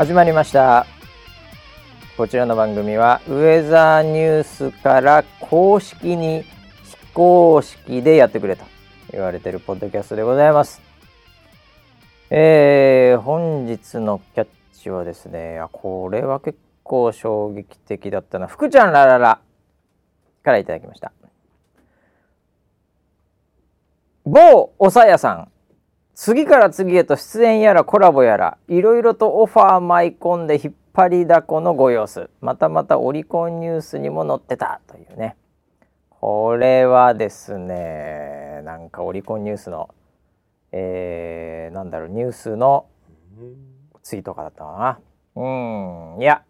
始まりました。こちらの番組はウェザーニュースから公式に非公式でやってくれと言われてるポッドキャストでございます。えー、本日のキャッチはですねあこれは結構衝撃的だったな。福ちゃんラララからいただきました。某おさやさん。次から次へと出演やらコラボやらいろいろとオファー舞い込んで引っ張りだこのご様子。またまたオリコンニュースにも載ってた。というね。これはですねなんかオリコンニュースのえー、なんだろうニュースのツイートかだったかな。うん。いや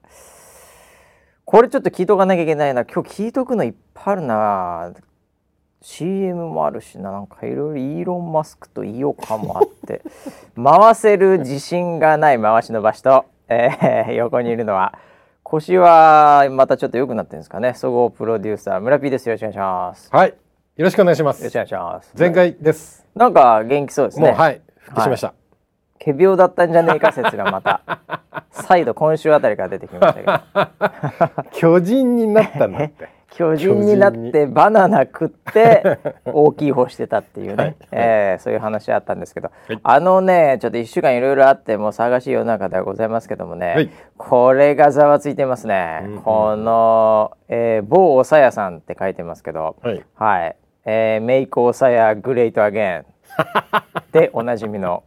これちょっと聞いとかなきゃいけないな。今日聞いとくのいっぱいあるな。CM もあるしななんかいろいろイーロン・マスクとイオカもあって 回せる自信がない回しの場所。と、えー、横にいるのは。腰はまたちょっと良くなってるんですかね。総合プロデューサー村 P です。よろしくお願いします。はい。よろしくお願いします。よろしくお願いします。前回です。なんか元気そうですね。もうはい。復帰しました、はい。仮病だったんじゃねえか説がまた 再度今週あたりから出てきましたけど。巨人になったんだって巨人になってバナナ食って 大きい方してたっていうね、はい、えー、そういう話あったんですけど、はい、あのねちょっと1週間いろいろあってもう騒がしい世の中ではございますけどもね、はい、これがざわついてますね、うんうん、この、えー、某おさやさんって書いてますけど。はい、はい、えー、メイクおさやグレートアゲンでおなじみの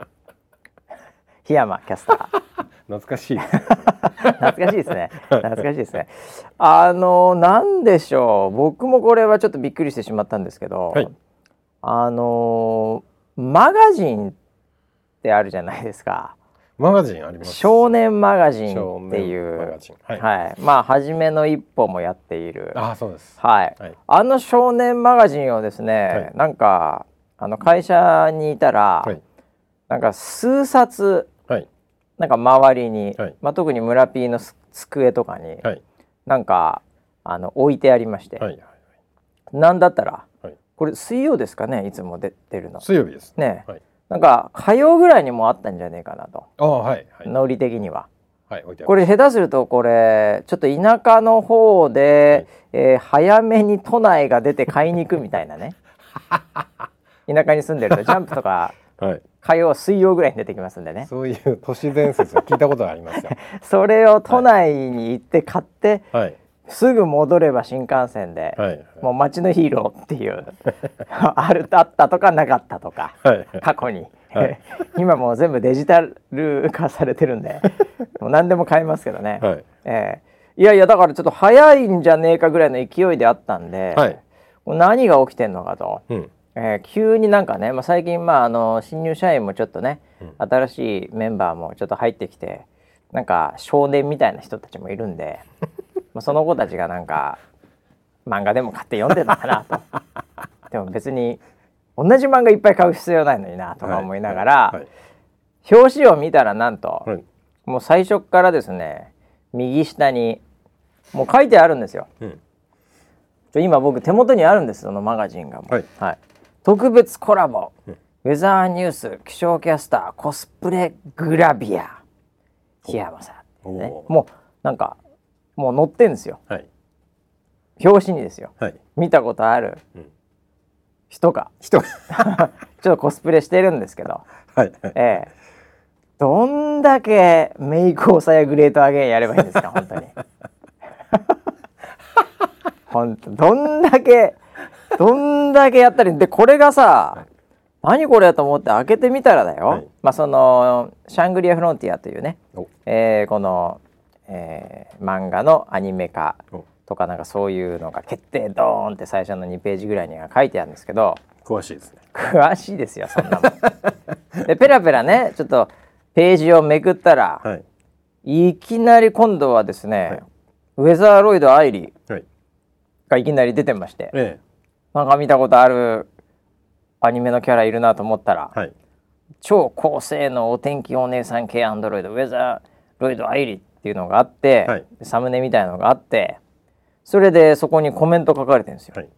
檜山キャスター懐かしい。懐かしいですね。懐かしいですね。あのなんでしょう。僕もこれはちょっとびっくりしてしまったんですけど、はい、あのマガジンってあるじゃないですか。マガジンあります。少年マガジンっていう。はい、はい、まあ初めの一歩もやっている。あそうです。はい、はい、あの少年マガジンをですね、はい、なんかあの会社にいたら、はい、なんか数冊なんか周りに、はい、まあ、特に村 P の机とかに、はい、なんかあの置いてありまして、はい、なんだったら、はい、これ水曜ですかねいつも出てるの。水曜日ですね、はい、なんか火曜ぐらいにもあったんじゃねえかなと。あ、はいはい、ノリ的には。はい、これ下手するとこれちょっと田舎の方で、はい、えー、早めに都内が出て買いに行くみたいなね。田舎に住んでるとジャンプとか、はい、火曜水曜ぐらいに出てきますんでね。そういう都市伝説を聞いたことがありますよ。それを都内に行って買って、はい、すぐ戻れば新幹線で、はい、もう街のヒーローっていう あるあったとかなかったとか、はい、過去に、今もう全部デジタル化されてるんでもう何でも買えますけどね、はい。えー、いやいやだからちょっと早いんじゃねえかぐらいの勢いであったんで、はい、もう何が起きてんのかと。うんえー、急になんかね、まあ、最近まああの新入社員もちょっとね、うん、新しいメンバーもちょっと入ってきてなんか少年みたいな人たちもいるんで まあその子たちがなんか漫画でも買って読んでたかなと。でも別に同じ漫画いっぱい買う必要ないのになとか思いながら、はい。はい、表紙を見たらなんと、はい、もう最初からですね右下にもう書いてあるんですよ。うん、今僕手元にあるんですそのマガジンがも、はい、はい特別コラボ、うん、ウェザーニュース気象キャスターコスプレグラビア。檜山さん、ね、もうなんかもう載ってんですよ、はい、表紙にですよ、はい、見たことある人が、人 ちょっとコスプレしてるんですけど、はい、ええ。どんだけメイクをさやグレートアゲインやればいいんですか本当に。本当どんだけどんだけやったりでこれがさ、何これと思って開けてみたらだよ、はい、まあそのシャングリア・フロンティアというね、えー、この、えー、漫画のアニメ化とかなんかそういうのが決定ドーンって最初の2ページぐらいには書いてあるんですけど詳しいですね。詳しいですよそんなもん でペラペラねちょっとページをめくったら、はい、いきなり今度はですね、はい、ウェザーロイド・アイリーがいきなり出てまして、ええなんか見たことあるアニメのキャラいるなと思ったら、はい、超高性能お天気お姉さん系アンドロイドウェザーロイドアイリっていうのがあって、はい、サムネみたいなのがあってそれでそこにコメント書かれてるんですよ。はい、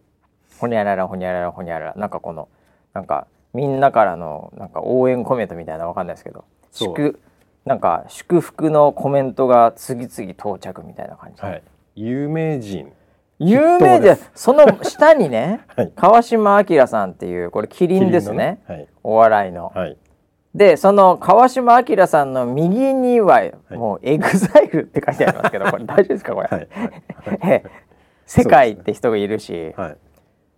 ほにゃららほにゃららほにゃらら。なんかこのなんかみんなからのなんか応援コメントみたいなわかんないですけど祝なんか祝福のコメントが次々到着みたいな感じ、はい、有名人有名人その下にね、はい、川島明さんっていうこれキリンですね、ね。はい、お笑いの。はい、でその川島明さんの右にはもう EXILE って書いてありますけど これ大丈夫ですかこれ、はい。世界って人がいるし、はい、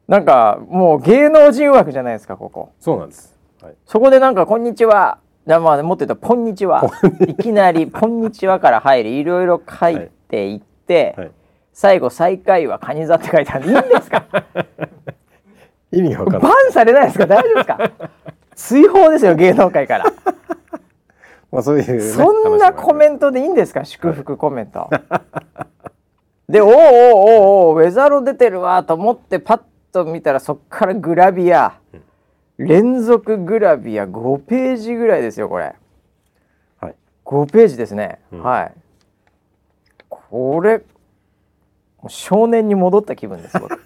なんかもう芸能人枠じゃないですかここ。そうなんです、はい、そこでなんか「こんにちは」まあもっと言うと「ポンにちは」いきなり「ポンにちは」から入りいろいろ書いていって、はい、最後最下位はカニ座って書いてある。いいんですか？意味が分かんない。バンされないですか？大丈夫ですか？追放ですよ芸能界から。まあそういう、ね、そんなコメントでいいんですか？祝福コメント。でおおおおおウェザロ出てるわと思ってパッと見たらそっからグラビア、うん、連続グラビア。5ページぐらいですよこれ、はい、5ページですね、うん、はい。これ少年に戻った気分です僕。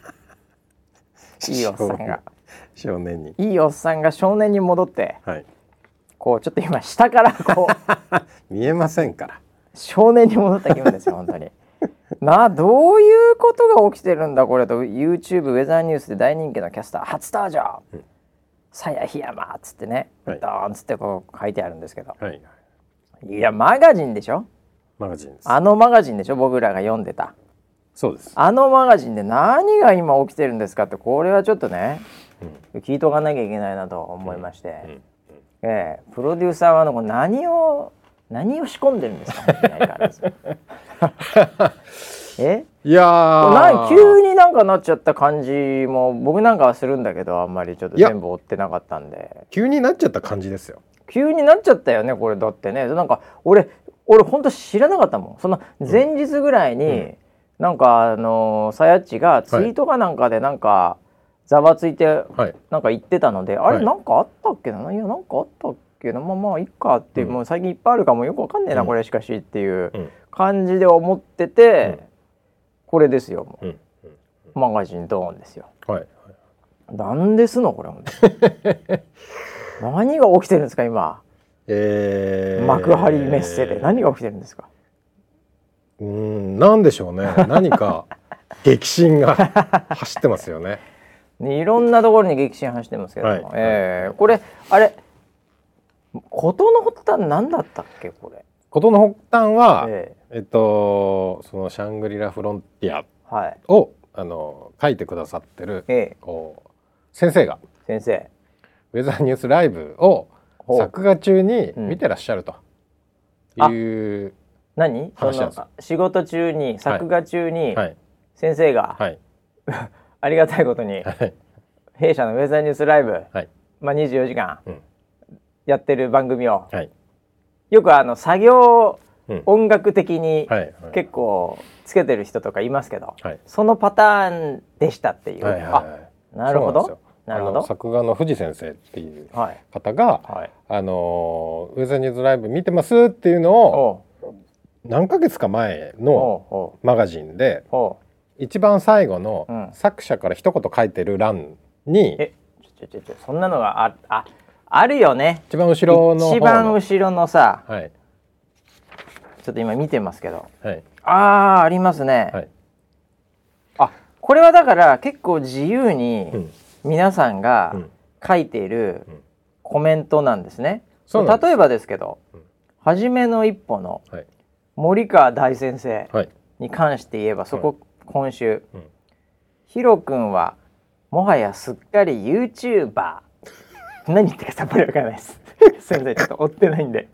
いいおっさんが少年に。いいおっさんが少年に戻って、はい、こうちょっと今下からこう 見えませんから。少年に戻った気分ですよ本当に。などういうことが起きてるんだこれと。YouTube ウェザーニュースで大人気のキャスター初登場。さや檜山っつってね、はい、ドーンっつってこう書いてあるんですけど、はい、いやマガジンでしょ？マガジンあのマガジンでしょ？僕らが読んでたそうです。あのマガジンで何が今起きてるんですかってこれはちょっとね、うん、聞いとかなきゃいけないなと思いまして、うん。うん、えー、プロデューサーはの何を何を仕込んでるんですか え？いやな急になんかなっちゃった感じも僕なんかはするんだけどあんまりちょっと全部追ってなかったんで。急になっちゃった感じですよ。急になっちゃったよねこれだってね。なんか俺俺本当知らなかったもん。その前日ぐらいに、うん、なんかあのさやっちがツイートかなんかでなんかざわついて、なんか言ってたので、はい、あれなんかあったっけな？いやなんかあったっけな？まあまあいっかって、うん、もう最近いっぱいあるかもよくわかんねえな、うん、これしかしっていう感じで思ってて、うん、これですよ、う。ん、マガジンドーンですよ。はい、なんですの？これ 何が起きてるんですか今、えー、幕張メッセで。何が起きてるんですか？うんなんでしょうね。何か激震が走ってますよね。いろんなところに激震走ってますけども、はい、えー、これあれ事の発端何だったっけこれ？事の発端は、えー、えっとそのシャングリラ・フロンティアを、はい、あの書いてくださってる、えー、先生が先生。ウェザーニュースライブを作画中に見てらっしゃるという、うん、何？その仕事中に作画中に先生が、はい、ありがたいことに、はい、弊社のウェザーニュースライブ、はい、まあ、24時間やってる番組を、はい、よくあの作業音楽的に結構つけてる人とかいますけど、はい、そのパターンでしたっていう、はいはいはい、あなるほど。なるほど。作画の藤先生っていう。方が、はい、あのウェザーニュースライブ見てますっていうのを何ヶ月か前のマガジンで一番最後の作者から一言書いてる欄に、うん、えちょちょちょそんなのがあああるよね。一番後ろの一番後ろのさ、はい、ちょっと今見てますけど、はい、ああありますね、はい、あこれはだから結構自由に皆さんが書いているコメントなんですね、うんうん、例えばですけど、うん、初めの一歩の森川大先生に関して言えば、そこ今週、ヒロ君はもはやすっかり YouTuber 何言ってるかさっぱりわからないですすみませんちょっと追ってないんで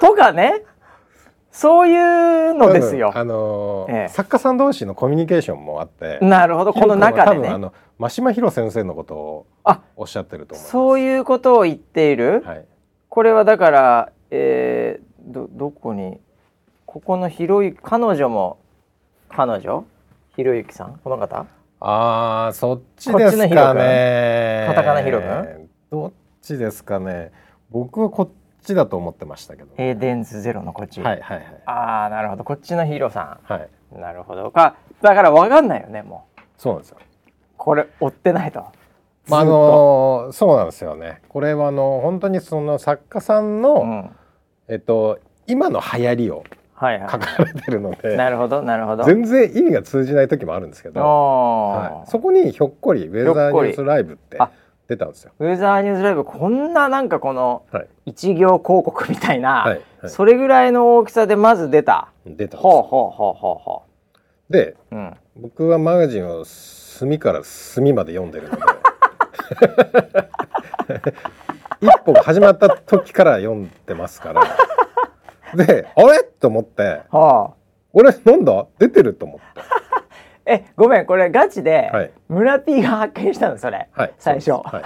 とかねそういうのですよ。あのーええ、作家さん同士のコミュニケーションもあって。なるほど、この中でね。あの真島博先生のことをおっしゃってると。そういうことを言っている。はい、これはだから、えー、どどこにここのひろゆ彼女も彼女？ひろゆきさん？この方？ああ、そっちですかね。カタカナひろく？どっちですかね。僕はこっちだと思ってましたけど。エーデンズゼロのこっち。はいはいはい。ああなるほど。こっちのヒーローさん。はい。なるほど。かだから分かんないよねもう。そうなんですよ。これ追ってないと。まあ、あのそうなんですよね。これはあの本当にその作家さんの、うん、えっと今の流行りを書かれてるので、はいはい、なるほどなるほど。全然意味が通じない時もあるんですけど、はい、そこにひょっこりウェザーニュースライブって出たんですよ。ウェザーニュースライブこんななんかこの一行広告みたいな、はいはい、それぐらいの大きさでまず出た。出たほうほうほうほうほう。で、うん、僕はマガジンを隅から隅まで読んでるので。一歩が始まった時から読んでますから。であれ？と思って、はあ、俺なんだ？出てると思って。えごめん。これガチで、はい、村 P が発見したのそれ、はい、最初。は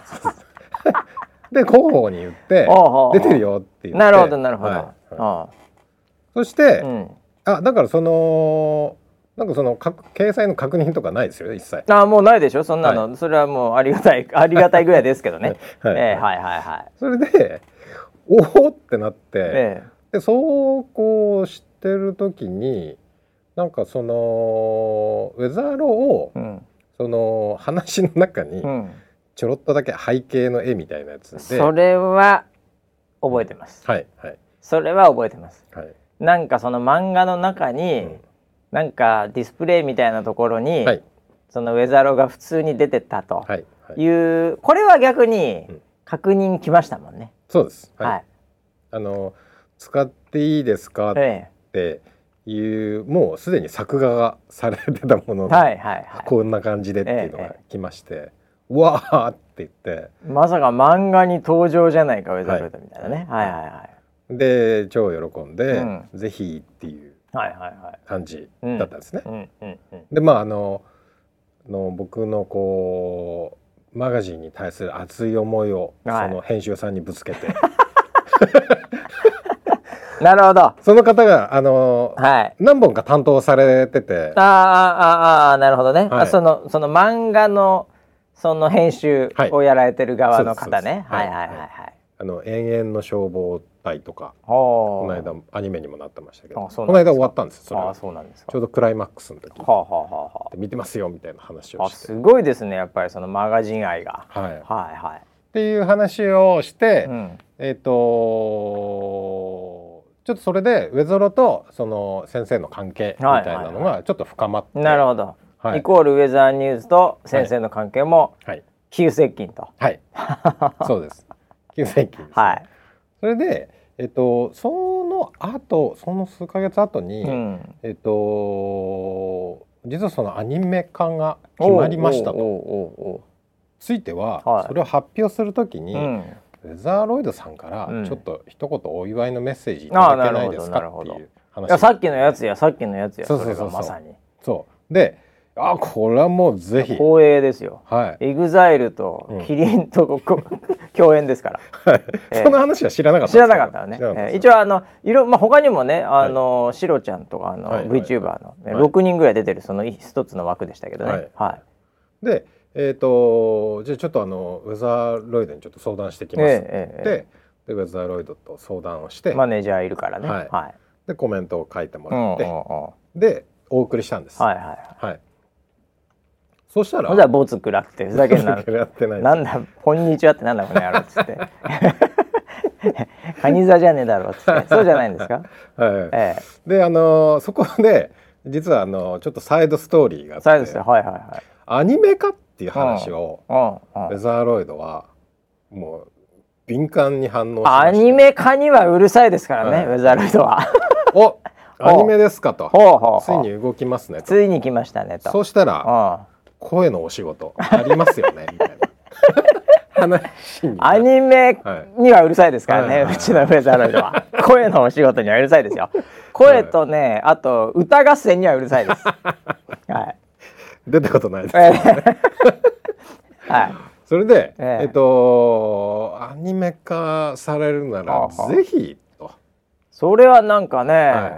い、で 広報に言って出てるよって言って。なるほどなるほど、はい。はい、そして、うん、あだからそのなんかその掲載の確認とかないですよね一切。あもうないでしょ？そんなの、はい、それはもうありがたい ありがたいぐらいですけどね。はい、えー、はいはいはい。それでおおってなって、えー、でそうこうしてる時になんかそのウェザーロを、うん、その話の中にちょろっとだけ背景の絵みたいなやつで、それは覚えてます、はいはい。それは覚えてます、はい、なんかその漫画の中に、うん、なんかディスプレイみたいなところに、はい、そのウェザーロが普通に出てたと。いう、はい。はい、これは逆に確認きましたもんね、そうです。はい、あの使っていいですか？って、ええいうもうすでに作画がされてたもので、はいはいはい、こんな感じでっていうのが来まして、ええ、わーって言って。まさか漫画に登場じゃないかウェザールートみたいなね、はい、はいはいはい。で超喜んで、うん、ぜひっていう感じだったんですね。でまああのの僕のこうマガジンに対する熱い思いを、その編集さんにぶつけて なるほど。その方があのはい、何本か担当されてて。ああああなるほどね。はい、そのその漫画のその編集をやられてる側の方ね。はい、はい、はい。はいはい。あの延々の消防隊とかこの間アニメにもなってましたけど。この間終わったんですあそうなんですちょうどクライマックスの時はあはあはあ。見てますよみたいな話をして。すごいですねやっぱりそのマガジン愛が。はい。はいはい。っていう話をして、うん、えっ、ー、とちょっとそれでウェゾロとその先生の関係みたいなのがちょっと深まって、なるほど、はい、イコールウェザーニュースと先生の関係も急接近と。はい。そうです。急接近ね、はい。それでえっとその後その数か月後に、うん、えっと実はそのアニメ化が決まりましたと。ついては、はい、それを発表するときに、うん。ウェザーロイドさんからちょっと一言お祝いのメッセージいただけないですかっていう話、いやさっきのやつやさっきのやつやそうそうそうまさに。そう。であこれはもうぜひ。光栄ですよ。はい。 EXILE とキリンと、うん、共演ですから、はい。えー、その話は知らなかった知らなかったよね、えー、一応あのいろ、まあ、他にもねあの、はい、シロちゃんとかあの、はい、VTuber の、ね、はい、6人ぐらい出てるその一つの枠でしたけどね。はい、はい、でえっ、ー、とじゃあちょっとあのウェザーロイドにちょっと相談してきますって、えー、でウェザーロイドと相談をしてマネージャーいるからね、はい、はい、でコメントを書いてもらって、うんうんうん、でお送りしたんです。はいはいはい。はい、そしたら。じゃあボツくらってふざけんな。なんだこんにちはってなんだこの野郎っつって。カニ座じゃねえだろっつってそうじゃないんですか？はい。ええ、であのそこで実はあのちょっとサイドストーリーがあって。サイドストーリーはいはいはい。アニメ化っていう話を、ウェザーロイドはもう敏感に反応しアニメ化にはうるさいですからね、はい、ウェザーロイドは。お アニメですかと。ついに動きますねついに来ましたねと。そうしたら声のお仕事ありますよねみたいな。アニメにはうるさいですからね、はい、うちのウェザーロイドは。声のお仕事にはうるさいですよ。声とねあと歌合戦にはうるさいです。はい出たことないです、ね、はい。それで、えっとアニメ化されるならぜひと。それはなんかね、は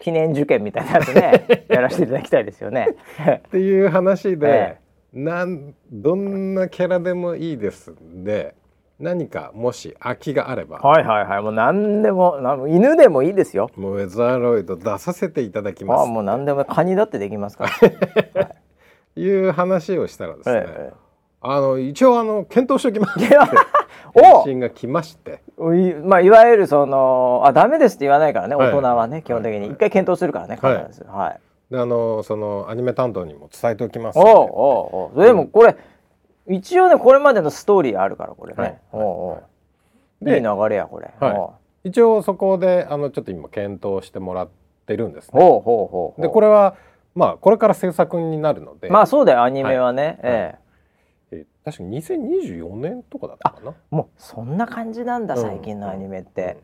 い、記念受験みたいなやつね やらせていただきたいですよね。っていう話で、ええ、なんどんなキャラでもいいですんで。何かもし空きがあれば。はいはいはい。もう何でも犬でもいいですよ。もうウェザーロイド出させていただきます。あもう何でもカニだってできますから、はい、いう話をしたらですね、ええ、あの一応あの検討しておきます。って 返信が来まして。まあいわゆるそのあダメですって言わないからね、大人はね基本的に。一回検討するからね、はい、はい。であのそのアニメ担当にも伝えておきます。おおおおでもこれ、一応ねこれまでのストーリーあるからこれね、はい、いい流れやこれ、はい、一応そこであのちょっと今検討してもらってるんですね。でこれはまあこれから制作になるので。まあそうだよ。アニメはね、はい、ええ。え確かに2024年とかだったかな。もうそんな感じなんだ最近のアニメって、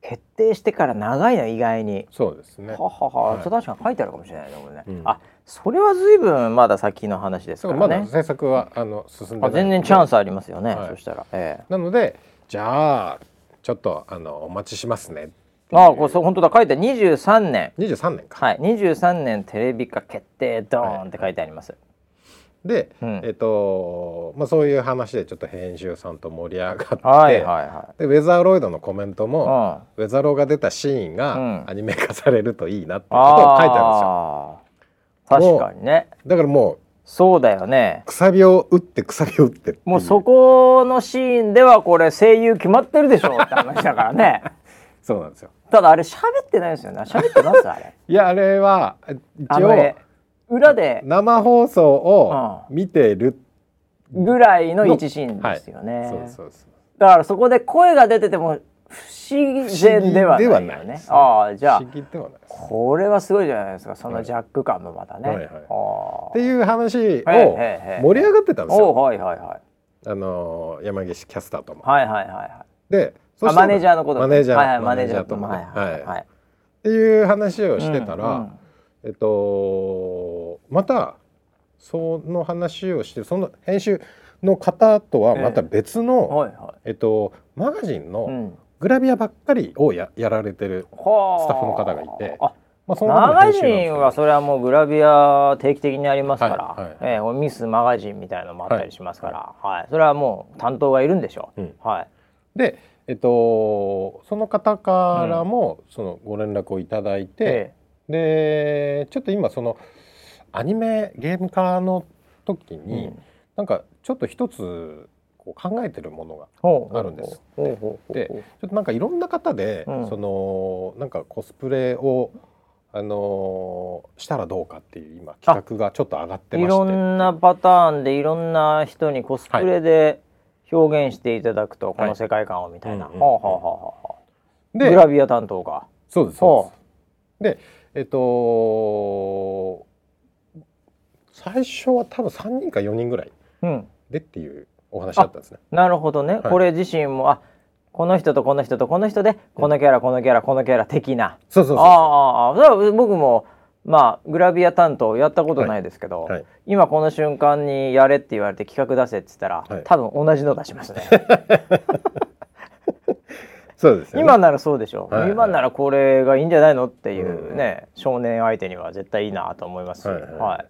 決定してから長いの意外に。そうですね。ははは、はい、確かに書いてあるかもしれないねこれね、うん、あそれは随分まだ先の話ですからね。まだ制作はあの進んで全然チャンスありますよね、はい、そしたら、ええ、なのでじゃあちょっとあのお待ちしますね。あこれそう本当だ。書いて23年。23年か。はい。23年テレビ化決定ドーンって書いてあります、はいで、うん、えっとまあ、そういう話でちょっと編集さんと盛り上がって、はいはいはい、でウェザーロイドのコメントも、うん、ウェザーローが出たシーンがアニメ化されるといいなってことを書いてあるんですよ。確かにね。だからもうそうだよねくさびを打ってくさびを打ってもうそこのシーンではこれ声優決まってるでしょって話だからね。そうなんですよ。ただあれ喋ってないですよね。喋ってますあれ。いやあれは一応裏で生放送を見てるぐらいの一シーンですよね、はい、そうそうそうだからそこで声が出てても不思議ではないよね。ね。ああじゃあこれはすごいじゃないですかそのジャック感もまたね。はいはい。はい、っていう話を盛り上がってたんですよ。はいはいはい、あの山岸キャスターとも。はいはいはいはい。でマネージャーのことマネージャー、はいはい、マネージャーとも、はい。はいはい、っていう話をしてたら、うんうん、えっとまたその話をしてその編集の方とはまた別の、えはいはい、えっとマガジンのグラビアばっかりをややられてるスタッフの方がいて。まあ、そのマガジンはそれはもうグラビア定期的にありますから、はいはい、えー、ミスマガジンみたいのもあったりしますから、はい、はい、それはもう担当がいるんでしょう。うん、はい、で、えっと、その方からもそのご連絡をいただいて、でちょっと今そのアニメゲーム化の時に、うん、なんかちょっと一つこう考えてるものがあるんです。でちょっとなんかいろんな方で、うん、そのなんかコスプレをあのー、したらどうかっていう今企画がちょっと上がってまして。いろんなパターンでいろんな人にコスプレで表現していただくと、はい、この世界観をみたいな。でグラビア担当が。そうですそうです。でえっと最初は多分3人か4人ぐらいでっていうお話だったんですね。なるほどね、はい、これ自身もあこの人とこの人とこの人でこのキャラ、このキャラこのキャラ的な。そうそうそうああ僕もまあグラビア担当やったことないですけど、はい。はい、今この瞬間にやれって言われて企画出せって言ったら、多分同じの出しますね。そうです、ね、今ならそうでしょう、はい。はい、今ならこれがいいんじゃないのっていうね、うん、少年相手には絶対いいなと思いますし、はい、はい。は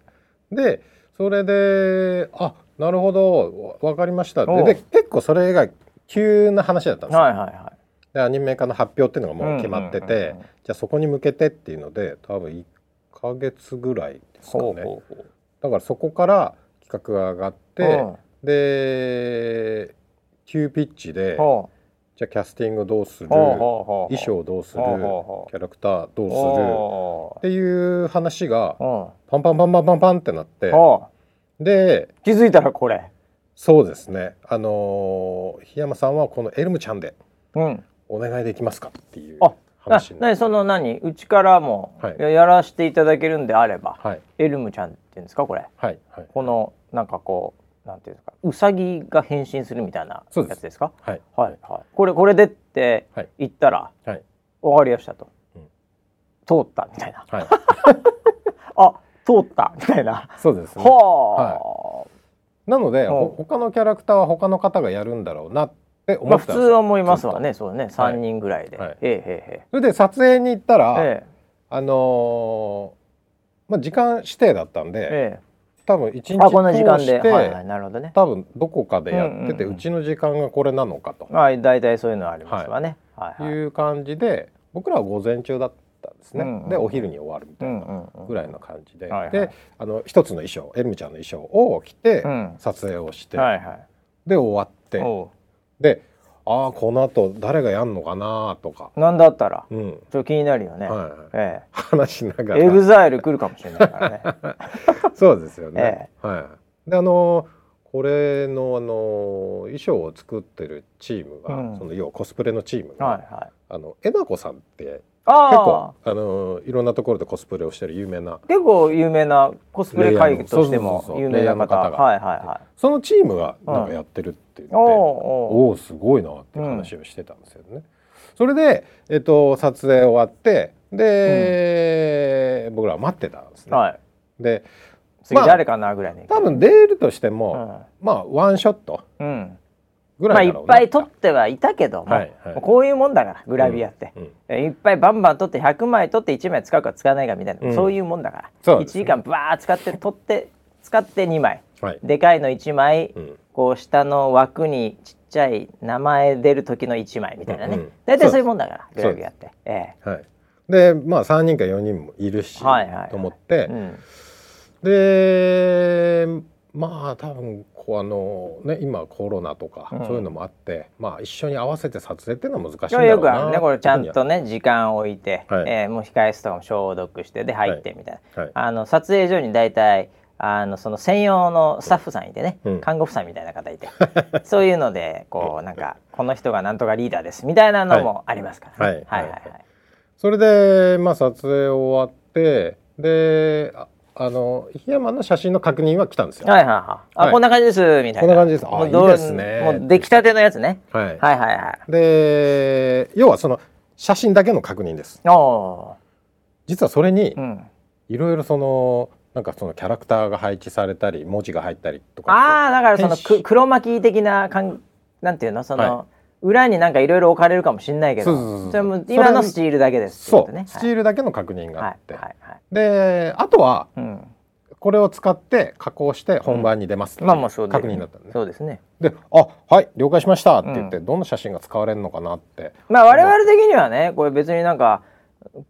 い、でそれであなるほど。分かりました。で結構それが急な話だったんですよ、はいはいはい、でアニメ化の発表っていうのがもう決まってて、うんうんうんうん、じゃあそこに向けてっていうので多分1か月ぐらいですかね。だからそこから企画が上がって、うん、で急ピッチで、うん。じゃあキャスティングどうする？衣装どうする？キャラクターどうする？っていう話がパンパンパンパンパンパンってなってで気づいたらこれ。そうですね。あの檜山さんはこのエルムちゃんでお願いできますかっていう話にその何？うちからもやらせていただけるんであれば、はい、エルムちゃんっていうんですかこれ、はいはい、このなんかこうなんていうんですかうさぎが変身するみたいなやつですか？はい、はいはい。これこれでって言ったら、はい、分かりやしたと、うん、通ったみたいな、はい、あ通ったみたいな。そうですね。はあ、なので、ほ他のキャラクターは他の方がやるんだろうなって思ってたまあ、普通は思いますわね。そうね。3人ぐらいで、はい、ええええそれで撮影に行ったら、ええ、あのー、まあ時間指定だったんで、ええ。多分一日この時間で、はいはい、なるほどね。多分どこかでやってて、うんうん、うちの時間がこれなのかと。あ大体そういうのありますわね、はい、はい、い。う感じで僕らは午前中だったんですね、うんうん、でお昼に終わるみたいなぐらいの感じで、うんうんうん、であの一つの衣装エルミちゃんの衣装を着て、撮影をして、はいはい、で終わって。でああこの後誰がやんのかなとか。なんだったら、うん、ちょっと気になるよね、はいええ、話しながら。 EXILE 来るかもしれないからね。そうですよね、ええ、はいであのこれのあの衣装を作ってるチームが、うん、その要はコスプレのチームが、はいはい、あのえなこさんって結構あのいろんなところでコスプレをしてる有名な結構有名なコスプレ会議としても有名な方。が。はいはいはい。そのチームがなんかやってるって言って、うん、おおすごいなっていう話をしてたんですよね、うん、それで、えっと、撮影終わってで、うん、僕らは待ってたんですね、はい、で次誰かなぐらいに、まあ、多分出るとしても、まあワンショット、うんぐらい、まあ、いっぱい取ってはいたけども、はいはい、こういうもんだからグラビアって、うんうん、いっぱいバンバン取って100枚取って1枚使うか使わないかみたいな、うん、そういうもんだから、ね、1時間バー使って取って使って2枚、はい、でかいの1枚、こう下の枠にちっちゃい名前出る時の1枚みたいなね、うんうん、大体そういうもんだからグラビアって。ええ。はい、でまあ3人か4人もいるし、はいはい、と思って、でまあ多分こうあのね今コロナとかそういうのもあって、うん、まあ一緒に合わせて撮影っていうのは難しいんだろうな。よくあるねこれちゃんとね時間を置いて、はい、えー、もう控え室とかも消毒してで入ってみたいな、はい。はい、あの撮影所に大体あのその専用のスタッフさんいてね、うん、看護婦さんみたいな方いて。そういうのでこうなんかこの人がなんとかリーダーですみたいなのもありますからね。はいはいはい。それでまあ撮影終わってであの檜山の写真の確認は来たんですよ。はいはいはい。あ、はい、こんな感じですみたいな。こんな感じです。あ、いいですね。もう出来たてのやつね。はい、はいはいはいで、要はその写真だけの確認です。実はそれにいろいろそのなんかそのキャラクターが配置されたり文字が入ったりとか。ああ、だからそのく黒巻き的なかんなんていうの？その。はい裏になんかいろいろ置かれるかもしれないけどそれも今のスチールだけですそう、ね、スチールだけの確認があって、はい。はい。はい、であとは、うん、これを使って加工して本番に出ますって、まあまあそう確認だったんでそうですね。で「あはい了解しました」って言って、どんな写真が使われるのかなって。まあ我々的にはねこれ別になんか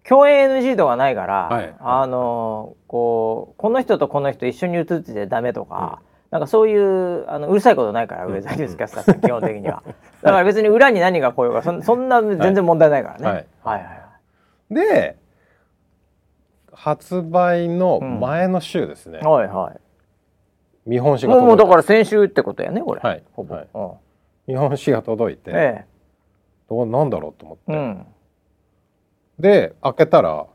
共演 NG とかないから、はい、あのこうこの人とこの人一緒に写っててダメとか、うんなんかそういうあのうるさいことないから上田ニュースキャスターさん基本的には。だから別に裏に何が来ようがそそんな全然問題ないからね、はい、はいはいはい。で発売の前の週ですね、うん、はいはい。見本紙がもうだから先週ってことやねこれ。はい。ほぼ、はい。うん、見本紙が届いて、ええ、どうなんだろうと思って、うん、で開けたら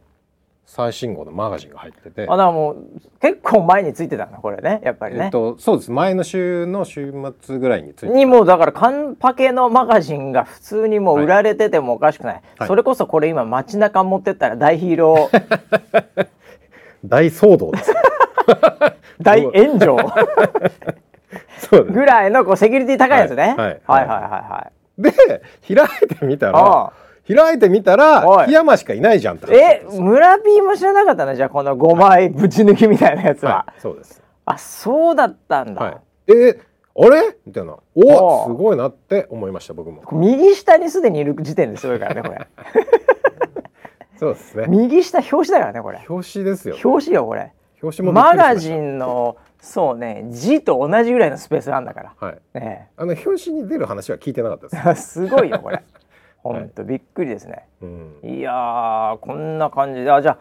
最新号のマガジンが入ってて。あだもう結構前についてたなこれね。やっぱりね、えっと、そうです。前の週の週末ぐらいについてにもうだからカンパケのマガジンが普通にもう売られててもおかしくない、はい、それこそこれ今街中持ってったら大ヒーロー。大騒動です。大炎上。ぐらいのこうセキュリティ高いやつね、はい、はいはいはいはい。で開いてみたらああ開いてみたら檜山しかいないじゃんえ村 P も知らなかったなじゃあこの5枚ぶち抜きみたいなやつは、はい、そうです。あそうだったんだ、はい、えあれ？みたいな。おすごいなって思いました僕も。右下にすでにいる時点ですごいからねこれ。そうですね。右下表紙だからねこれ。表紙ですよ。表紙よこれ。表紙もマガジンのそうね字と同じぐらいのスペースなんだから。はい、ね、あの表紙に出る話は聞いてなかったです。すごいよこれ本当、びっくりですね、うん、いやこんな感じで。あじゃあ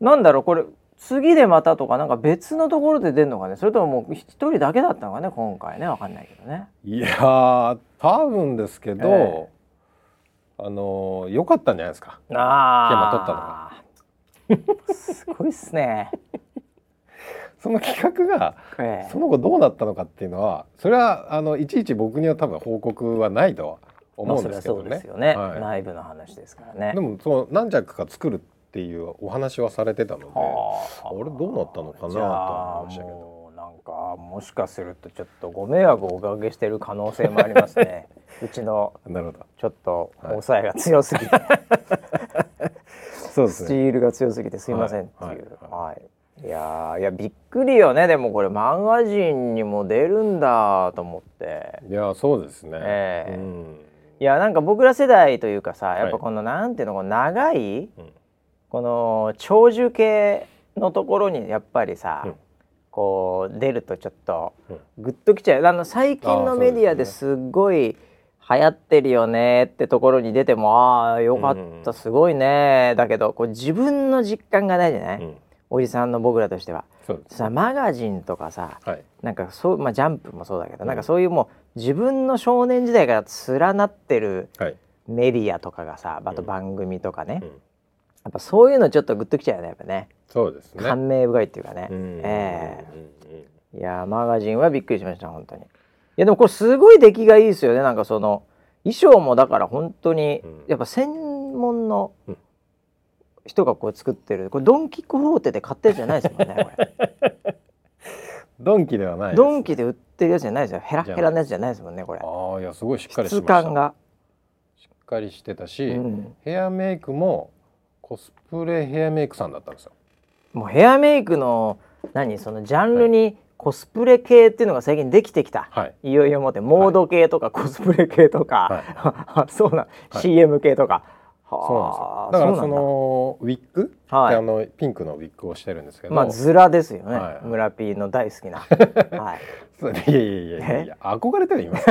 なんだろうこれ次でまたとかなんか別のところで出るのかね。それとももう一人だけだったのかね今回ね。わかんないけどね。いや多分ですけど、えー、あの良かったんじゃないですか。ああ取ったのが。すごいっすね。その企画が、えー、その後どうなったのかっていうのはそれはあのいちいち僕には多分報告はないと思うんですけどね。そうね、はい、内部の話ですからね。でもその何着か作るっていうお話はされてたので、あ。れどうなったのかなと思いましたけど。なんかもしかするとちょっとご迷惑をおかけしている可能性もありますね。うちのちょっと抑えが強すぎて、はい、そうですね、スチールが強すぎてすいませんっていう。はい、はい。い。やいやびっくりよね。でもこれマガジンにも出るんだと思って。いやそうですね、えー、うんいやなんか僕ら世代というかさやっぱこの、なんていうのこの長い、この長寿系のところにやっぱりさ、こう出るとちょっとグッときちゃう。あの最近のメディアですごい流行ってるよねってところに出てもああよかった、すごいね。だけどこう自分の実感がないじゃない、うん、おじさんの僕らとしては。さマガジンとかさ、はい、なんかそうまあジャンプもそうだけど、うん、なんかそういうもう自分の少年時代から連なってるメディアとかがさ、あと番組とかね、うん、やっぱそういうのちょっとグッときちゃうよねやっぱね。そうですね。感銘深いっていうかね。ええ。ー、いやマガジンはびっくりしました本当に。いやでもこれすごい出来がいいですよね。なんかその衣装もだから本当にやっぱ専門の人がこう作ってる。これドン・キホーテで買ったやつじゃないですもんねこれ ドンキではないドンキで売ってるやつじゃないですよ。ヘラヘラのやつじゃないですもんねこれ。ああいやすごいしっかりしてました。が。しっかりしてたし、うん、ヘアメイクもコスプレヘアメイクさんだったんですよ。もうヘアメイクの何そのジャンルにコスプレ系っていうのが最近できてきた、はい、いよいよもってモード系とかコスプレ系とか、はい、そうな、はい、CM 系とかそうなんですよ。だからそのウィッグ、はい、あのピンクのウィッグをしてるんですけど。まあズラですよね、はい、村ピーの大好きな。はい。いやいやいやいや憧れてはいます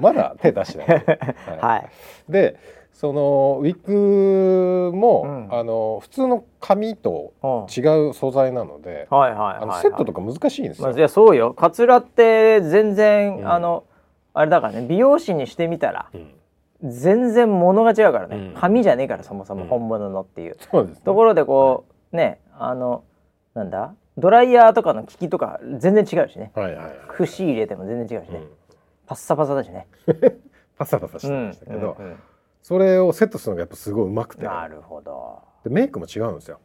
まだ手出してない、はい、でそのウィッグも、うん、あの普通の紙と違う素材なので、はいはいはい、セットとか難しいんですよ。まあ、いやそうよ。カツラって全然、うん、あのあれだからね美容師にしてみたら、うん、全然物が違うからね、紙じゃねえからそもそも本物のっていう,、そうです、ね、ところでこう、ねあのなんだ？ドライヤーとかの効きとか全然違うしね、はいはいはい、串入れても全然違うしね、パッサパサだしね。パサパサしてましたけど。うんうんうん。それをセットするのがやっぱすごいうまくて。なるほど。でメイクも違うんですよ。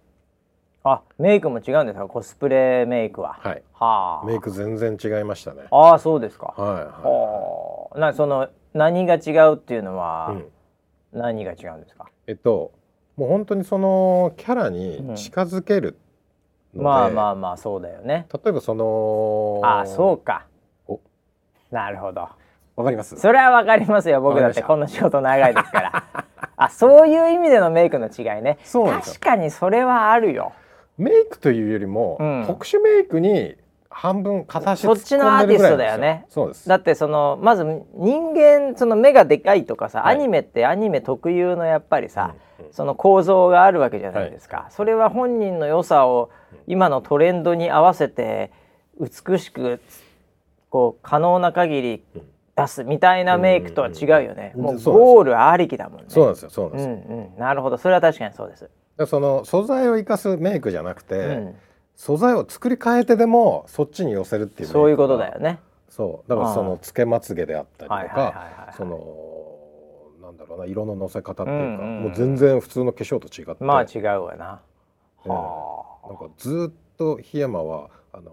あメイクも違うんですか？コスプレメイクは。はい。はあ。メイク全然違いましたね。ああそうですか。はいはい、なその何が違うっていうのは、うん、何が違うんですか？えっともう本当にそのキャラに近づける、うん、まあまあまあそうだよね。例えばそのあそうか。なるほど。わかります？それはわかりますよ僕だってこの仕事長いですから。あそういう意味でのメイクの違いね。確かにそれはあるよ。メイクというよりも、うん、特殊メイクに半分片足そっちのアーティストだよね。そうです。だってそのまず人間その目がでかいとかさ、はい、アニメってアニメ特有のやっぱりさ、うんうん、その構造があるわけじゃないですか、はい、それは本人の良さを今のトレンドに合わせて美しくこう可能な限り出すみたいなメイクとは違うよね、もうゴールありきだもんね。そうなんですよ。そうなんですよ、うんうん、なるほど。それは確かにそうです。その素材を生かすメイクじゃなくて、うん、素材を作り変えてでもそっちに寄せるっていうそういうことだよね。そう。だからそのつけまつげであったりとかそのなんだろうな色ののせ方っていうか、うんうん、もう全然普通の化粧と違って。まあ違うわな、えー、なんかずっと檜山はあの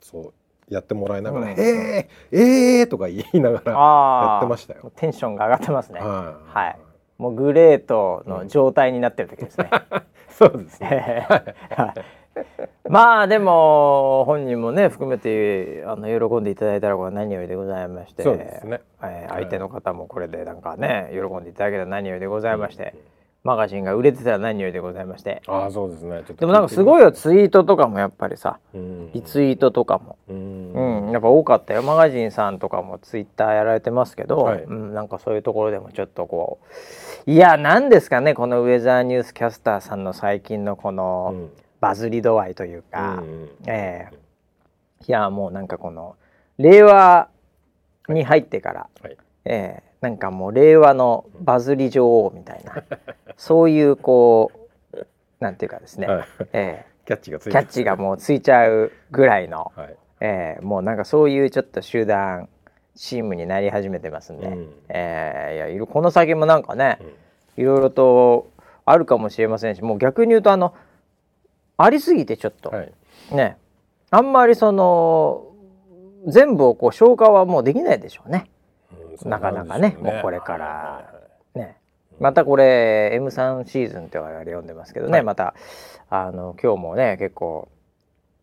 そうやってもらいながら「うん、えー、えー!」とか言いながらやってましたよ。テンションが上がってますね。はい、はい、もうグレートの状態になってる時ですね。そうですね。まあでも本人もね含めてあの喜んでいただいたらこれ何よりでございまして、そうですね。えー、相手の方もこれでなんかね喜んでいただけたら何よりでございまして。うんマガジンが売れてたら何よりでございまして。ああそうですね。でもなんかすごいよツイートとかもやっぱりさリツイートとかも。うんやっぱ多かったよ。マガジンさんとかもツイッターやられてますけど、はい、うん、なんかそういうところでもちょっとこういや何ですかねこのウェザーニュースキャスターさんの最近のこのバズり度合いというか、うん、ええ。ー、いやもうなんかこの令和に入ってから、はい、ええーなんかもう令和のバズり女王みたいな そういうこうなんていうかですね、はい、えー、キャッチがキャッチがもうついちゃうぐらいの、はい、えー、もうなんかそういうちょっと集団チームになり始めてますんで、うん、えー、いやこの先もなんかね、うん、いろいろとあるかもしれませんしもう逆に言うとあのありすぎてちょっと、はい、ね。あんまりその全部をこう消化はもうできないでしょうね。なかなかね、もうこれから。ね、またこれ M3 シーズンって我々読んでますけどね、またあの今日もね結構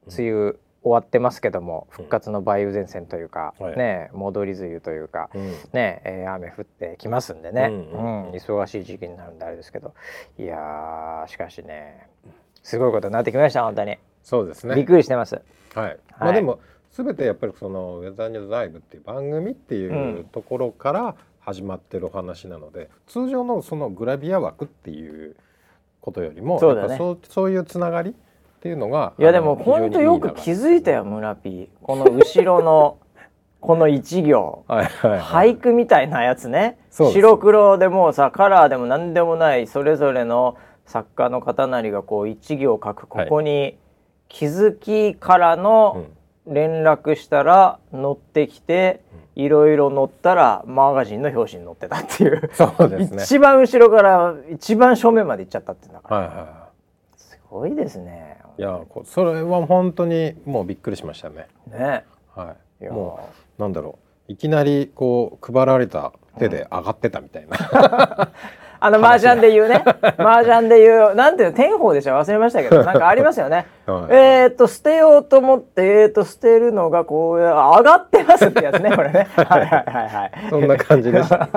梅雨終わってますけども復活の梅雨前線というか、ね戻り梅雨というか、ね、えー、雨降ってきますんでね、うん。忙しい時期になるんであれですけど。いやしかしねすごいことになってきました本当に。そうですね。びっくりしてます。はい、まあでも全てやっぱりそのウェザーニューズライブっていう番組っていうところから始まってるお話なので通常のそのグラビア枠っていうことよりもそう,、ね、そうそういうつながりっていうのがいやでも本当よく気づいたよ村 P この後ろの この一行。はいはい、はい、俳句みたいなやつね。白黒でもさカラーでも何でもないそれぞれの作家の方なりがこう一行書く。ここに気づきからの連絡したら乗ってきて、いろいろ乗ったらマガジンの表紙に載ってたっていう。そうですね。一番後ろから一番正面まで行っちゃったってだから、はいはい、すごいですね。いやそれは本当にもうびっくりしましたね。ね。はい。もうなんだろう。いきなりこう配られた手で上がってたみたいな、あの麻雀で言うね。麻雀で言うなんていうの天宝でしょ？忘れましたけどなんかありますよね、はい、えっと捨てようと思ってえー、っと捨てるのがこう上がってますってやつね これね。はいはいはいはい。そんな感じでした。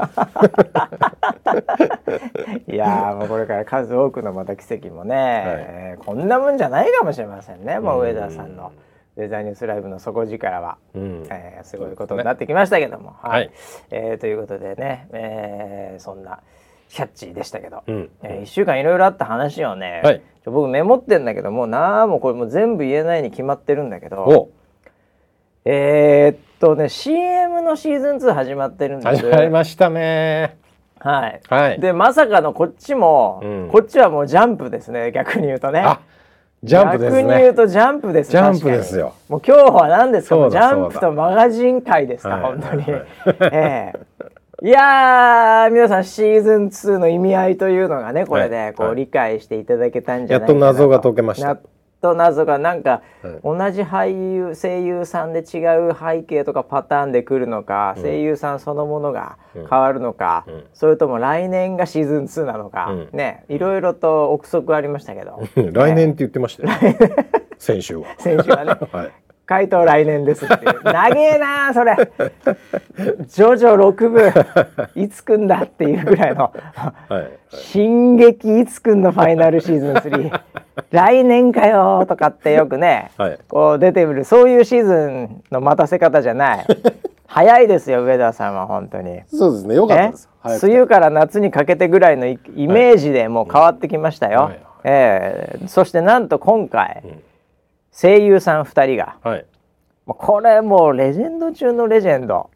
いやもうこれから数多くのまた奇跡もね、はい、えー、こんなもんじゃないかもしれませんねもう上田さんの。デザインニュースライブの底力は、うん、えー、すごいことになってきましたけども、ね、はい、はい、えー、ということでね、えー、そんなキャッチーでしたけど、うん、えー、1週間いろいろあった話をね、はい、僕メモってんだけどもうなもこれも全部言えないに決まってるんだけどえー、っとね CM のシーズン2始まってるんです。始まりましたね。はい、はい、でまさかのこっちも、うん、こっちはもうジャンプですね逆に言うとね。ジャンプですね。逆に言うとジャンプです。ジャンプですよ。もう今日は何ですか？ジャンプとマガジン会ですか、はい、本当に。はい、ええいや皆さんシーズン2の意味合いというのがねこれでこう理解していただけたんじゃないかなやっと謎が解けました。やっと謎がなんか、同じ俳優声優さんで違う背景とかパターンで来るのか、声優さんそのものが変わるのか、それとも来年がシーズン2なのか、ねいろいろと憶測ありましたけど。来年って言ってましたよ、先週は。先週はね、はい回答来年ですって。長えなそれ。ジョジョ6部いつくんだっていうぐらいの。はい、進撃いつくんのファイナルシーズン3来年かよとかってよくね、はい、こう出てくる。そういうシーズンの待たせ方じゃない。早いですよ上田さんは本当に。そうですねよかったです。梅雨から夏にかけてぐらいのイメージでもう変わってきましたよ、はい、えー、そしてなんと今回、うん声優さん2人が、はい、これもうレジェンド中のレジェンド。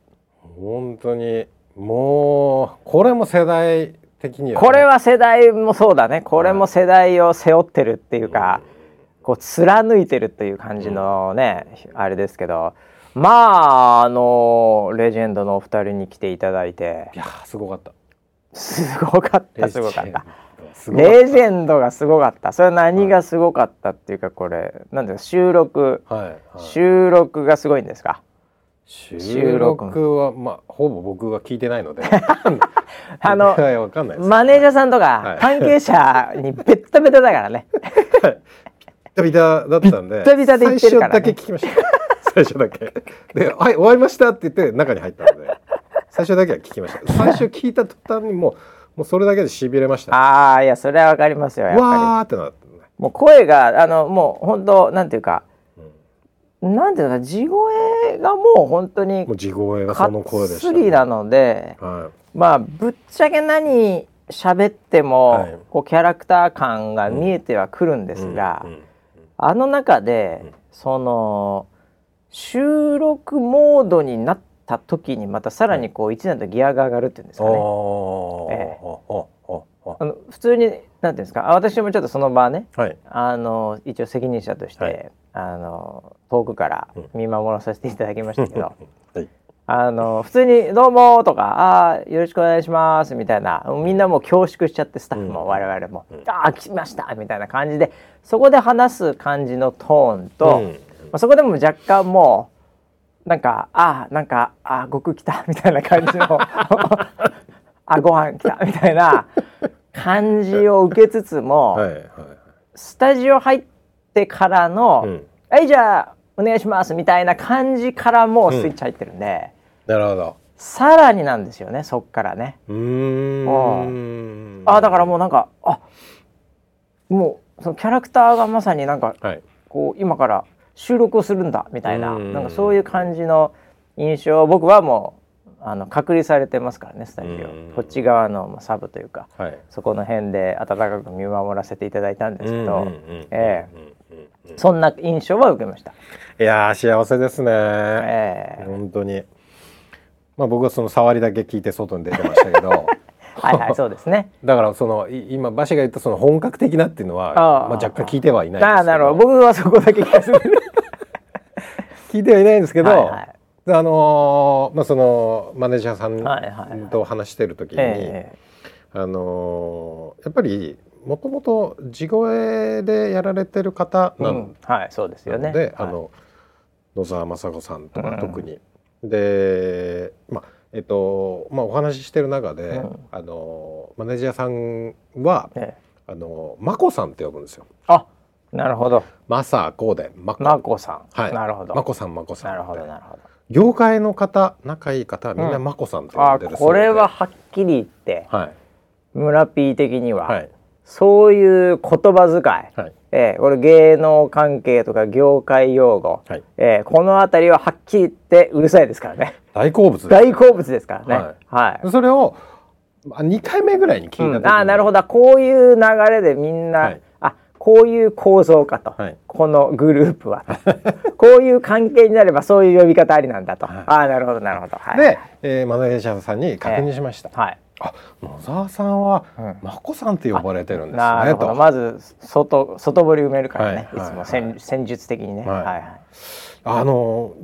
本当にもうこれも世代的には、ね、これは世代もそうだね。これも世代を背負ってるっていうか、はい、こう貫いてるという感じのね、うん、あれですけど。まああのレジェンドのお二人に来ていただいて。いやすごかった。すごかったすごかった。レジェンドがすごかった。それは何がすごかったっていうかこれなんですか収録、はいはい、収録がすごいんですか？収録はまあほぼ僕が聞いてないので。あのマネージャーさんとか関係者にベッタベタだからね。ビタビタだったんでビタビタで言ってるから、ね、最初だけ聞きました。最初だけ。で「はい終わりました」って言って中に入ったので最初だけは聞きました。最初聞いた途端にもうもうそれだけでしびれました、ああいやそれはわかりますよやっぱり。わーってなって、ね、もう声があのもう本当なんていうか、うん、なんていうか地声がもう本当にもう地声がその声でした、ね、なので、はい、まあぶっちゃけ何喋っても、はい、こうキャラクター感が見えてはくるんですが、うんうん、あの中で、その収録モードになった時にまたさらにこう一段とギアが上がるっていうんですかね。えあの普通になんていうんですか私もちょっとその場ね、はい、あの一応責任者として、はい、あの遠くから見守らさせていただきましたけど、はい、あの普通に「どうも」とか「あよろしくお願いします」みたいなみんなもう恐縮しちゃってスタッフも我々も「うん、ああ来ました」みたいな感じでそこで話す感じのトーンと、うん、まあ、そこでも若干もうなんかあなんかあ悟空来た みたいな感じの。あご飯来たみたいな。感じを受けつつも、はいはい、スタジオ入ってからの、うん、はいじゃあお願いしますみたいな感じからもうスイッチ入ってるんで、うん、なるほど。さらになんですよねそっからね。うん。あだからもうなんかあもうそのキャラクターがまさになんか、はい、こう今から収録をするんだみたいななんかそういう感じの印象を僕はもあの隔離されてますからねスタジオ。こっち側の、まあ、サブというか、はい、そこの辺で温かく見守らせていただいたんですけどそんな印象は受けました。いや幸せですね、えー、本当に。まあ僕はその触りだけ聞いて外に出てましたけど。はいはいそうですね。だからその今馬車が言ったその本格的なっていうのはまあ、若干聞いてはいないあなるほど。僕はそこだけ聞かせて聞いてはいないんですけど、はいはい。あのー、まあ、そのマネージャーさんと話してる時に、あのー、やっぱりもともと地声でやられてる方なの、うん、はい、そうですよね。で、あの野沢雅子さんとか特に、うん、で、まあえっとまあ、お話ししてる中で、うん、あのマネージャーさんは、ええ、あの眞子さんって呼ぶんですよ。あなるほど。マサコでマコ。子さん。はい。なるほど。眞子さん眞子さん。なるほどなるほど。業界の方仲いい方はみんな眞子さんって呼んでる、うん、これははっきり言って、はい、村 P 的には、はい、そういう言葉遣い、はい。えー、これ芸能関係とか業界用語、はい。えー、この辺りははっきり言ってうるさいですからね。大好物大好物ですからね、はい。はい、それを2回目ぐらいに聞いた時に、うん、あなるほど。こういう流れでみんな、はい、あこういう構造かと、はい、このグループは。こういう関係になればそういう呼び方ありなんだと、はい、あなるほどなるほど、はい、で、えー、マネージャーさんに確認しました、えー、はいあ野沢さんは眞子さんって呼ばれてるんですね、と。まず外外堀埋めるからね、はい、い。つも戦,、戦術的にね、はい、はいはい。あの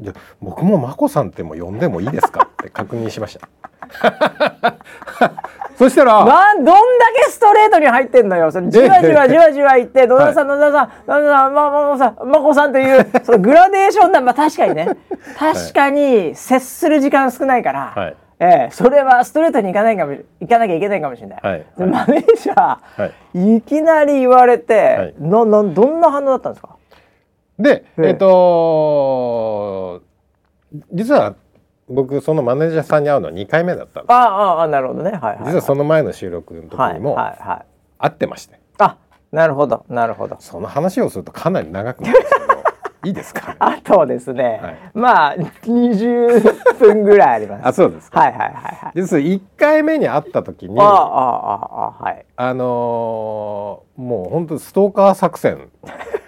僕も眞子さんっても呼んでもいいですかって確認しました そしたらなんどんだけストレートに入ってんのよ。それじわじわじわじわいって野田さん野田さん野田さんままさん眞子さんというそのグラデーションだ。まあ確かにね。確かに接する時間少ないから、はい、ええ、それはストレートに行かないかも行かなきゃいけないかもしれない、はい、マネージャー、はい、いきなり言われて、はい、ななどんな反応だったんですか？で、えっ、ー、と実は僕そのマネージャーさんに会うのは2回目だったんです。ああなるほどね、はいはい、はい、実はその前の収録の時にも会ってまして、あなるほどなるほど。その話をするとかなり長くなるんですけど いいですか、ね、あとですね、はい、まあ20分ぐらいあります。あそうですはいはいはいはい。実は1回目に会った時にああああはい。あのー、もう本当ストーカー作戦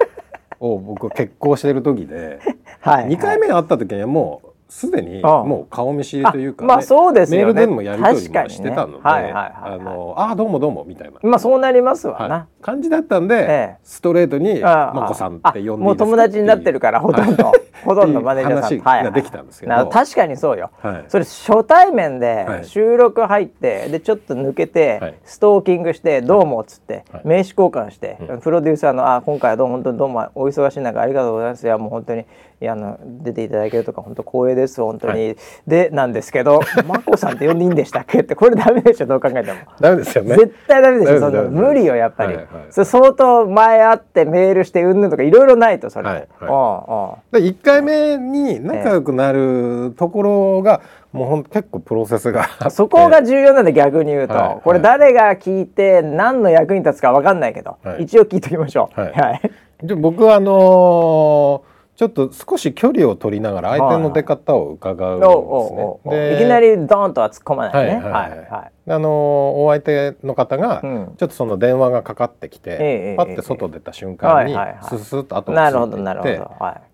を僕結婚してる時ではい、2回目に会った時にはもうすでにもう顔見知りというか、ね、まあそうですね、メールでもやり取りもしてたので、あのあどうもどうもみたいな。まあそうなりますわな。はい、感じだったんで、ええ、ストレートにまこさんって呼んでもう友達になってるからほとんど、ほとんどマネージャーさん。ができたんですけど、はいはい、確かにそうよ、はい、それ初対面で収録入ってでちょっと抜けて、ストーキングしてどうもっつって、名刺交換して、プロデューサーのあ今回はどうも本当にどうもお忙しい中ありがとうございます。いやもう本当にあの出ていただけるとか本当光栄です本当に、はい、でなんですけど 眞子さんって呼んでいいんでしたっけ？っ てこれダメでしょどう考えても。ダメですよね。絶対ダメでしょそんな無理よやっぱり、はいはい、それ相当前会ってメールしてうんぬんとかいろいろないとそれ、はいはい、ああ1回目に仲良くなるところが、もうほん結構プロセスがそこが重要なんで逆に言うと、はい、これ誰が聞いて何の役に立つか分かんないけど、一応聞いときましょう。はい、はい、で僕はあのーちょっと少し距離を取りながら相手の出方を伺うんですね。いきなりドーンとは突っ込まないね。はいはいあのお相手の方が、ちょっとその電話がかかってきて、パッて外出た瞬間にススッと後をついていって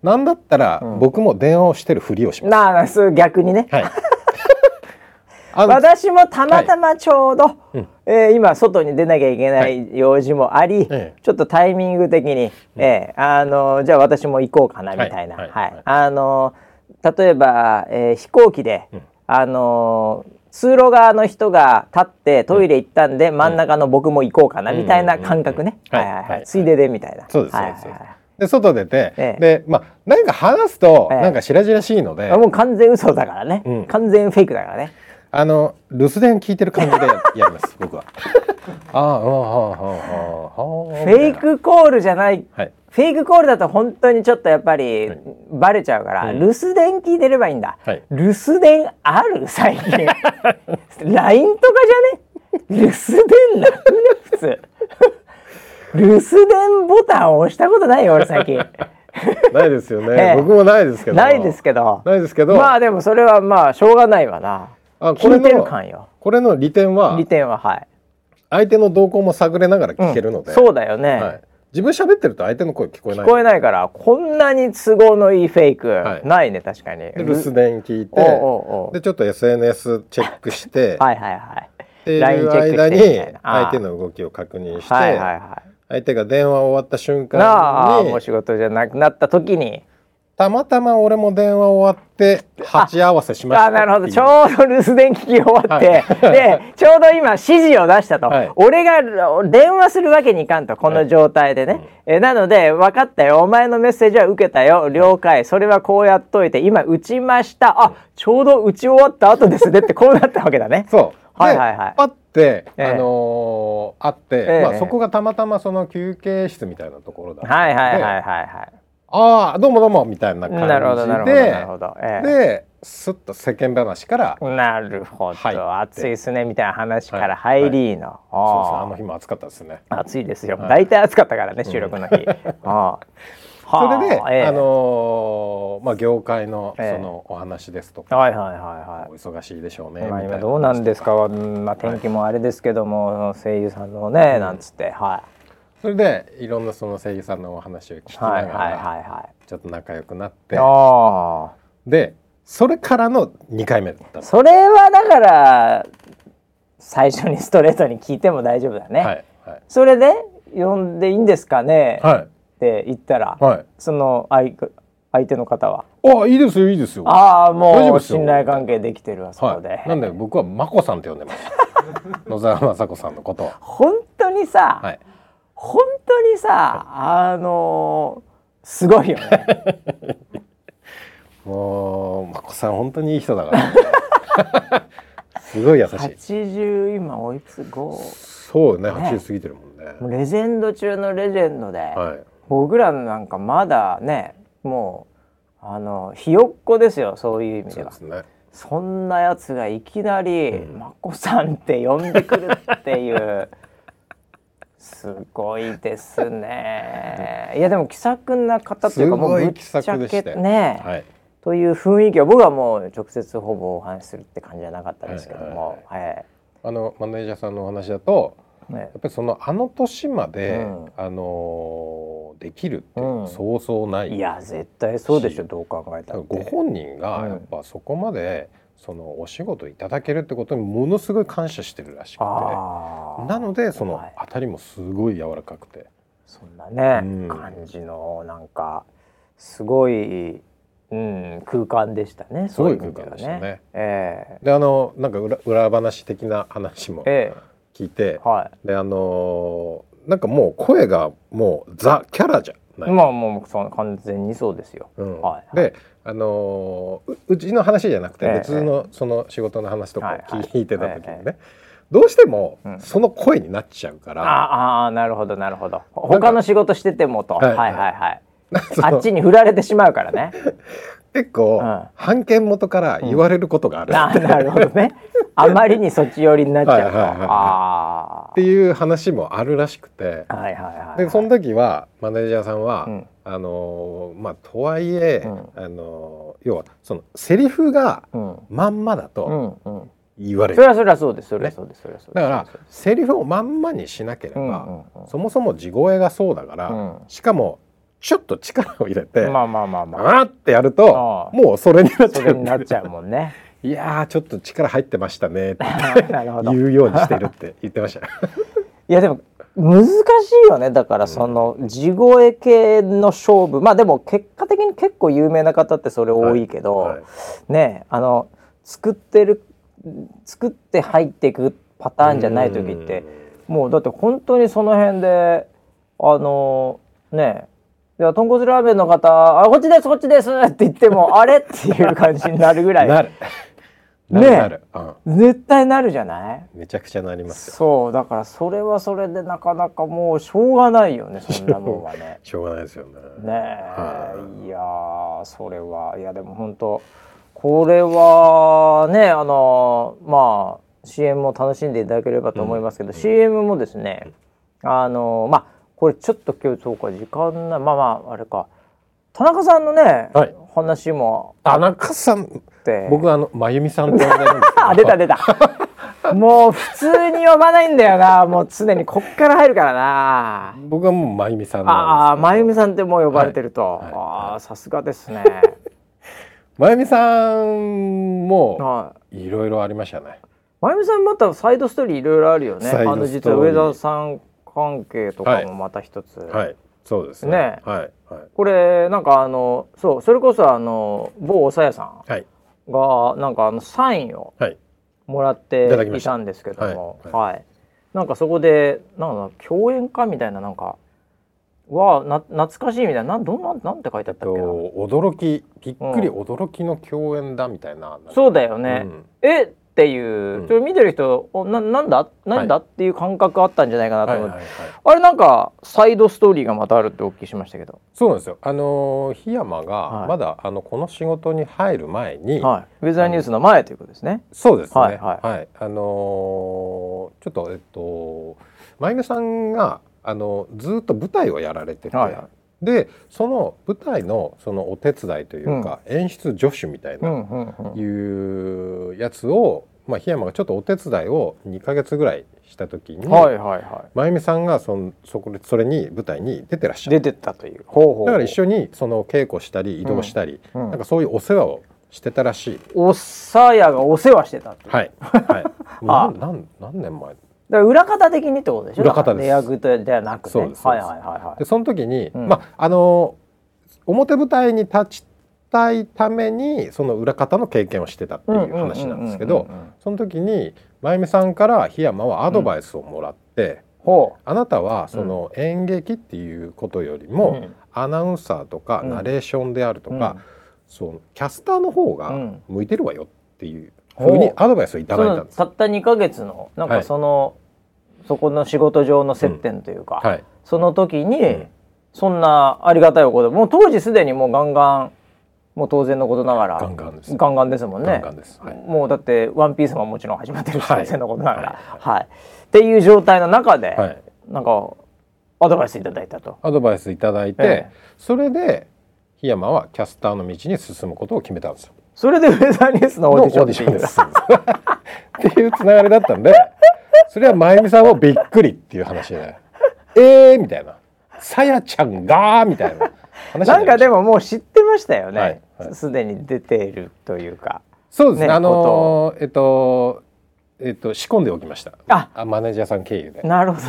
なんだったら、僕も電話をしてるふりをします。なあ逆にね。はい。私もたまたまちょうど、えー、今外に出なきゃいけない用事もあり、はい、ちょっとタイミング的に、うん、えー、あのじゃあ私も行こうかなみたいな、はい、はい、あの例えば、えー、飛行機で、うん、あの通路側の人が立ってトイレ行ったんで、真ん中の僕も行こうかなみたいな感覚ね、はいはいはい、ついででみたいな。そうです、はいはいはい。で外出て、ええ、でまあ何か話すと、なんか白々しいので。もう完全嘘だからね、うん、完全フェイクだからねあの留守電聞いてる感じでやります 僕は。ああああああフェイクコールじゃない、はい、フェイクコールだと本当にちょっとやっぱりバレちゃうから、はい、留守電聞いてればいいんだ、はい、留守電ある？最近。LINE とかじゃね？留守電なくね？普通。留守電ボタンを押したことないよ俺最近。ないですよね、ええ、僕もないですけど。ないですけど。ないですけど。まあでもそれはまあしょうがないわなあこれのこれの利点は利点ははい。相手の動向も探れながら聞けるので、うん、そうだよね、はい、自分喋ってると相手の声聞こえない。聞こえないからこんなに都合のいいフェイク、はい、ないね確かに。留守電聞いてでちょっと SNS チェックして はいはいはい。っていう間に相手の動きを確認して、はいはいはい、相手が電話終わった瞬間にもう仕事じゃなくなった時にたまたま俺も電話終わって鉢合わせしましたあなるほど。ちょうど留守電聞き終わって、はい、でちょうど今指示を出したと、はい、俺が電話するわけにいかんとこの状態でね、はい、えなので分かったよ。お前のメッセージは受けたよ。了解。それはこうやっといて今打ちました。あちょうど打ち終わった後ですね。ってこうなったわけだね。そう。はいはいはい。パッて、えー、あのー、あって、えー、まあ、そこがたまたまその休憩室みたいなところだったはいはいはいはいはいああどうもどうもみたいな感じで。なるほどなるほどなるほど、ええ、ですっと世間話から。なるほど。暑いですねみたいな話から入りの、はい。はい、あの日も暑かったですね。暑いですよ、はい、大体暑かったからね収録の日、あそれで、えあのー、まあ業界のそのお話ですとか、はいはいはいはい、お忙しいでしょうね。まあ今どうなんですか、まあ天気もあれですけども、声優さんのね、なんつって。はい。それでいろんなその声優さんのお話を聞きながらちょっと仲良くなってでそれからの2回目だった。それはだから最初にストレートに聞いても大丈夫だね、はいはい、それで呼んでいいんですかね、はい、って言ったら、はい、その相相手の方は。あいいですよいいですよ。ああもう信頼関係できてるわそこで、はい、なんで僕は眞子さんって呼んでます。野沢雅子さんのこと本当にさ、はい本当にさあのー、すごいよね。もう眞子さん本当にいい人だから。すごい優しい。80今おいつ？五。そうね八十過ぎてるもんね。レジェンド中のレジェンドで、はい、僕らなんかまだねもうあのひよっこですよそういう意味では。そ、ね,、んなやつがいきなり「眞、子、さん」って呼んでくるっていう すごいですね。いやでも気さくな方というかもうぶっちゃけね、はい、という雰囲気は僕はもう直接ほぼお話しするって感じじゃなかったですけども、はい、はい、あのマネージャーさんのお話だと、ね、やっぱりそのあの年まで、うん、あのできるってそうそうない、うん、いや絶対そうでしょどう考えたらご本人がやっぱそこまで、うんそのお仕事いただけるってことにものすごい感謝してるらしくて。なのでその当たりもすごい柔らかくて、そんなね、うん、感じのなんかすごい、うん、空間でしたねすごい空間でしたね。えー、であのなんか裏裏話的な話も聞いて、えーはい、であのなんかもう声がもうザ・キャラじゃない。まあもうそ完全にそうですよ。うん、はい、であのー、うちの話じゃなくて別のその仕事の話とか聞いてた時にね、どうしてもその声になっちゃうから、うん、ああなるほどなるほど。他の仕事しててもと、はいはいはい あっちに振られてしまうからね。結構、うん、判権元から言われることがある、うん、あなるほどね。あまりにそっち寄りになっちゃうと、はいはいはい、っていう話もあるらしくて、はいはいはいはい、でその時はマネージャーさんは、うん。あのまあとはいえ、うん、あの要はそのセリフがまんまだと言われる、うんうん、それはそうですそれはそうです。それはそうです。だからセリフをまんまにしなければ、うんうんうん、そもそも地声がそうだから、うん、しかもちょっと力を入れてまあまあまあまあ。あってやるともうそれになっちゃうなっちゃうもんね。いやちょっと力入ってましたねって 言うようにしてるって 言ってました。いやでも難しいよね。だからその地声系の勝負。まあでも結果的に結構有名な方ってそれ多いけど、はい。はい、ねあの作ってる作って入っていくパターンじゃない時ってもうだって本当にその辺であのねじゃあ豚骨ラーメンの方「あこっちですこっちです」って言っても「あれ?」っていう感じになるぐらい。なる。ね、うん、絶対なるじゃない？めちゃくちゃなりますそうだからそれはそれでなかなかもうしょうがないよねそんなもんはね。しょうがないですよね。ねえ、い。やそれは。いやでも本当これはねあのまあ CM も楽しんでいただければと思いますけど、うん、CM もですねあのまあこれちょっと今日そうか時間なまあまああれか。田中さんのね、はい、話も田中さんって僕あの真由美さんって呼んでるんです あ出た出た。もう普通に呼ばないんだよな。もう常に。こっから入るからな。僕はもう真由美さんああ真由美さんってもう呼ばれてると、はい。はい、ああさすがですね。真由美さんもい。ろいろありましたね。真由美さんまたサイドストーリーいろいろあるよね。あの実は上田さん関係とかもまた一つ、はい、はい、そうですね、ね、はい、はい、これなんかあのそうそれこそあの某おさやさんが、なんかあのサインをもらっていたんですけども、はい、はい、なんかそこでなんか共演かみたいななんかはな懐かしいみたいななんどんななんて書いてあったっけな。驚きびっくり驚きの共演だみたいな、うん、そうだよね、うん、えっていう、うん、ちょ見てる人おななんだ？なんだ、はい、っていう感覚あったんじゃないかなと思って、あれなんかサイドストーリーがまたあるってお聞きしましたけど。そうなんですよ。あの檜山がまだ、はい、あのこの仕事に入る前に、はい、ウェザーニュースの前ということですね。そうですね。はい、はい、はい、あのー、ちょっとえっと真由美さんがあのずっと舞台をやられてて、でその舞台のそのお手伝いというか、うん、演出助手みたいないうやつを、まあ、檜山がちょっとお手伝いを2か月ぐらいした時に、はいはいはい、真由美さんがそのそこでそれに舞台に出てらっしゃる。出てったというだから一緒にその稽古したり移動したり、うん。うん、なんかそういうお世話をしてたらしい。おさやがお世話してたはい、はい、何何何年前？だ裏方的にってことでしょ？裏方です。役ではなくて、そうですはいはいはいはい。でその時に、うん、まああの表舞台に立ちたいためにその裏方の経験をしてたっていう話なんですけどその時に真由美さんから檜山はアドバイスをもらって、う。ん、あなたはその演劇っていうことよりも、うん、アナウンサーとかナレーションであるとか、そのキャスターの方が向いてるわよっていうふうにアドバイスをいただいたんです。たった2か月のなんかその、はい、そこの仕事上の接点というか、うんはい、その時に、うん、そんなありがたいおこともう当時すでにもうガンガンもう当然のことながらガンガンです。ガンガンですもんね、はい、もうだって「ワンピースももちろん始まってるし当然のことながら、はい、っていう状態の中で、はい、なんかアドバイスいただいたと。アドバイスいただいて、ええ、それで檜山はキャスターの道に進むことを決めたんですよそれでウェザーニュースのオーディションっていう。っていうつながりだったんでそれは真由美さんもびっくりっていう話で「えー」みたいな「さやちゃんが」みたいな話なんかでももう知ってましたよね。すで、はい。はい、に出ているというか。そうですね、ね、あのー、えっとえっと仕込んでおきました。あ。マネージャーさん経由で。なるほど。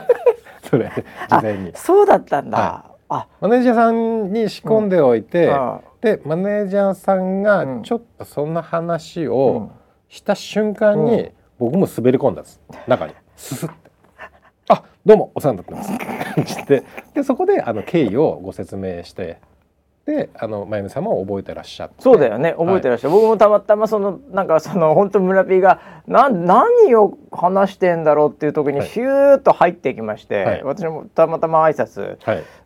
それ事前に。そうだったんだ、はい。あ。マネージャーさんに仕込んでおいて、うん、でマネージャーさんがちょっとそんな話をした瞬間に、僕も滑り込んだんです。中に。ススって「あどうもお世話になってます」ってで。そこであの経緯をご説明してであの真由美さんも覚えてらっしゃって。そうだよね。覚えてらっしゃる、はい、僕もたまたまそのなんかその本当村 P がな何を話してんだろうっていう時にヒューッと入ってきまして、はい、私もたまたま挨拶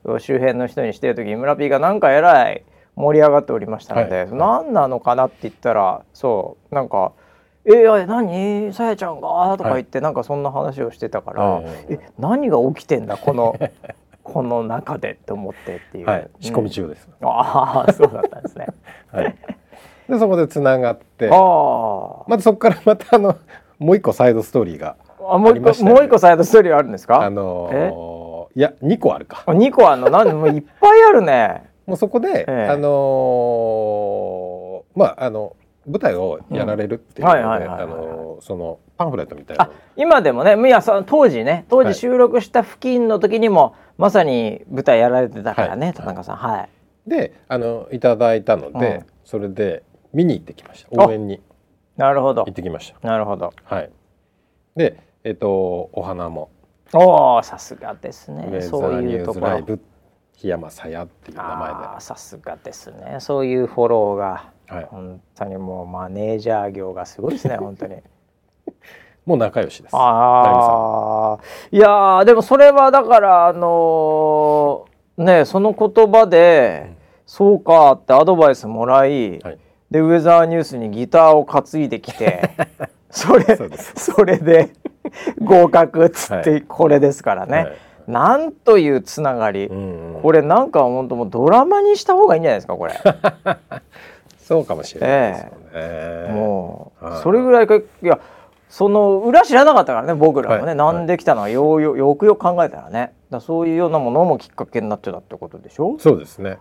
を周辺の人にしてる時に村 P がなんかえらい盛り上がっておりましたので、はい、何なのかなって言ったらそうなんか「えー、何？さやちゃんが?」とか言って、なんかそんな話をしてたから「え何が起きてんだこの この中でって思ってっていう、はい、仕込み中です、うん、ああそうだったんですね。はい。でそこでつながって。あまたそこからまたあのもう一個サイドストーリーがあもう一個、もう一個サイドストーリーあるんですか？あのー、いや二個あるか。二個あるの？なんもういっぱいあるねもうそこで、ええ、あのー、まああの舞台をやられるっていうので、あのそのパンフレットみたいな。今でもねいやその当時ね当時収録した付近の時にも、はいまさに舞台やられてたからね、はい、田中さん。はい。であのいただいたので、うん、それで見に行ってきました。応援に。なるほど。行ってきました。なるほど。はい。でえっ、とお花も。おおさすがですね。そういうところ檜山さやっていう名前で。さすがですね。そういうフォローが、はい、本当にもうマネージャー業がすごいですね 本当に。もう仲良しです。ああ、いやでもそれはだからあのー、ねその言葉で、うん、そうかってアドバイスもらい、はい、でウェザーニュースにギターを担いできて それそれで合格っつってこれですからね。はいはい、なんというつながり、うんうん、これなんか本当もうドラマにした方がいいんじゃないですかこれ。そうかもしれないですよね、えー、もうそれぐらいかいやその裏知らなかったからね僕らもね、はい、なんで来たのはよよよくよく考えたらね。だそういうようなものもきっかけになってたってことでしょ？そうですね。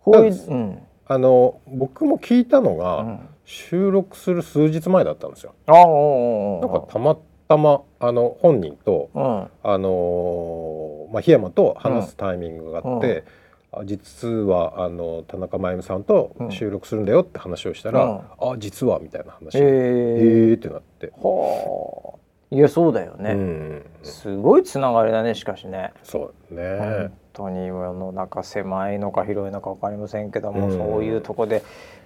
こういう、うん、あの僕も聞いたのが、うん、収録する数日前だったんですよ。あなんかたまたまあの本人と、うん、あのまあ檜山と話すタイミングがあって。うん、実はあの田中真由美さんと収録するんだよって話をしたら「うん、あ実は」みたいな話。で「えー、ってなって。はあ。いやそうだよね、うん、すごいつながりだねしかしね。そうね。当に世の中狭いのか広いのか分かりませんけども、うん、そういうとこで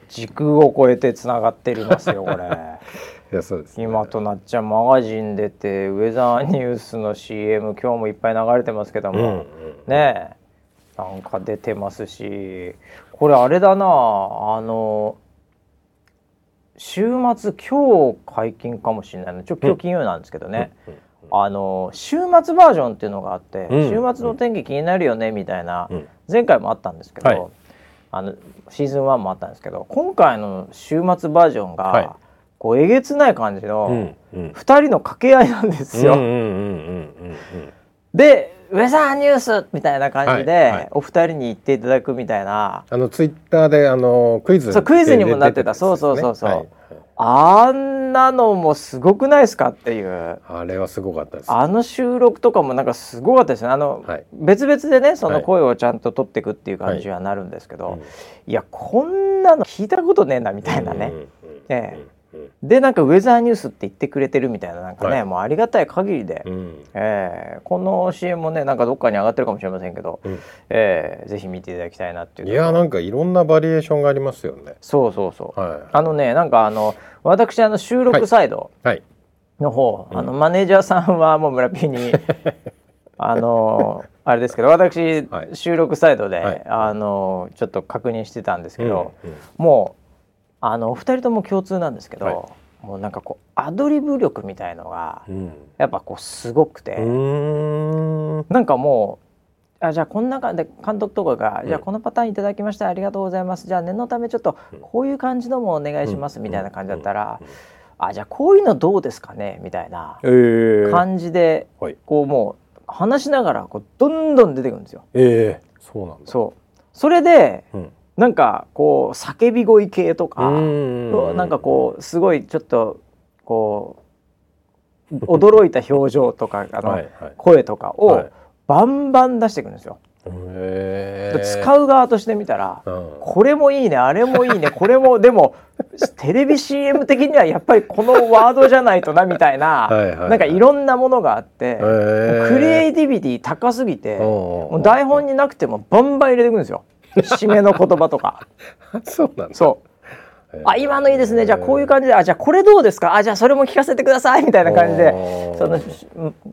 時空を超えてつながっていますよこれ。いやそうです、ね、今となっちゃマガジン出てウェザーニュースの CM 今日もいっぱい流れてますけども、うんうん、ねなんか出てますし。これあれだな。あの週末今日解禁かもしれないの。ちょ今日金曜なんですけどね、うんうん。あの週末バージョンっていうのがあって、うん、週末の天気気になるよねみたいな、うん、前回もあったんですけど、はい、あのシーズン1もあったんですけど今回の週末バージョンが、はい、こうえげつない感じの2人の掛け合いなんですよ。でウェザーニュースみたいな感じで、はいはい、お二人に言っていただくみたいな。あのツイッターであのクイズそうクイズにもなってた、ね、そうそうそうそう、はいあんなのもすごくないですかっていう。あれはすごかったです。あの収録とかもなんかすごかったですね。あの、はい、別々でねその声をちゃんと取っていくっていう感じはなるんですけど、はい、いやこんなの聞いたことねえなみたいなね、うんうん、ええでなんかウェザーニュースって言ってくれてるみたいななんかね、はい、もうありがたい限りで、うん、えー、この CM もねなんかどっかに上がってるかもしれませんけど、うん、えー、ぜひ見ていただきたいなっていういやなんかいろんなバリエーションがありますよね。そうそうそう、はい、あのねなんかあの私あの収録サイドの方、はい。はい、あのマネージャーさんはもう村ピーに あのあれですけど私、はい、収録サイドで、あのちょっと確認してたんですけど、うん。うん、もうあのお二人とも共通なんですけど、はい、もうなんかこうアドリブ力みたいのが、うん、やっぱこうすごくてん。なんかもうあじゃあこんな感じで監督とかが、うん、じゃあこのパターンいただきましたありがとうございますじゃあ念のためちょっとこういう感じのもお願いします、みたいな感じだったら、あじゃあこういうのどうですかねみたいな感じで、えー、こうもう話しながらこうどんどん出てくるんですよ。えー、そうなんそう。それで、うんなんかこう叫び声系とかなんかこうすごいちょっとこう驚いた表情とかあの声とかをバンバン出していくんですよ。使う側としてみたら、うん、これもいいねあれもいいねこれも でもテレビ CM 的にはやっぱりこのワードじゃないとなみたいななんかいろんなものがあってクリエイティビティ高すぎてもう台本になくてもバンバン入れていくんですよ。締めの言葉とか。そうなんだ。そう。あ今のいいですね。じゃあこういう感じであじゃあこれどうですか？あじゃあそれも聞かせてください。みたいな感じでその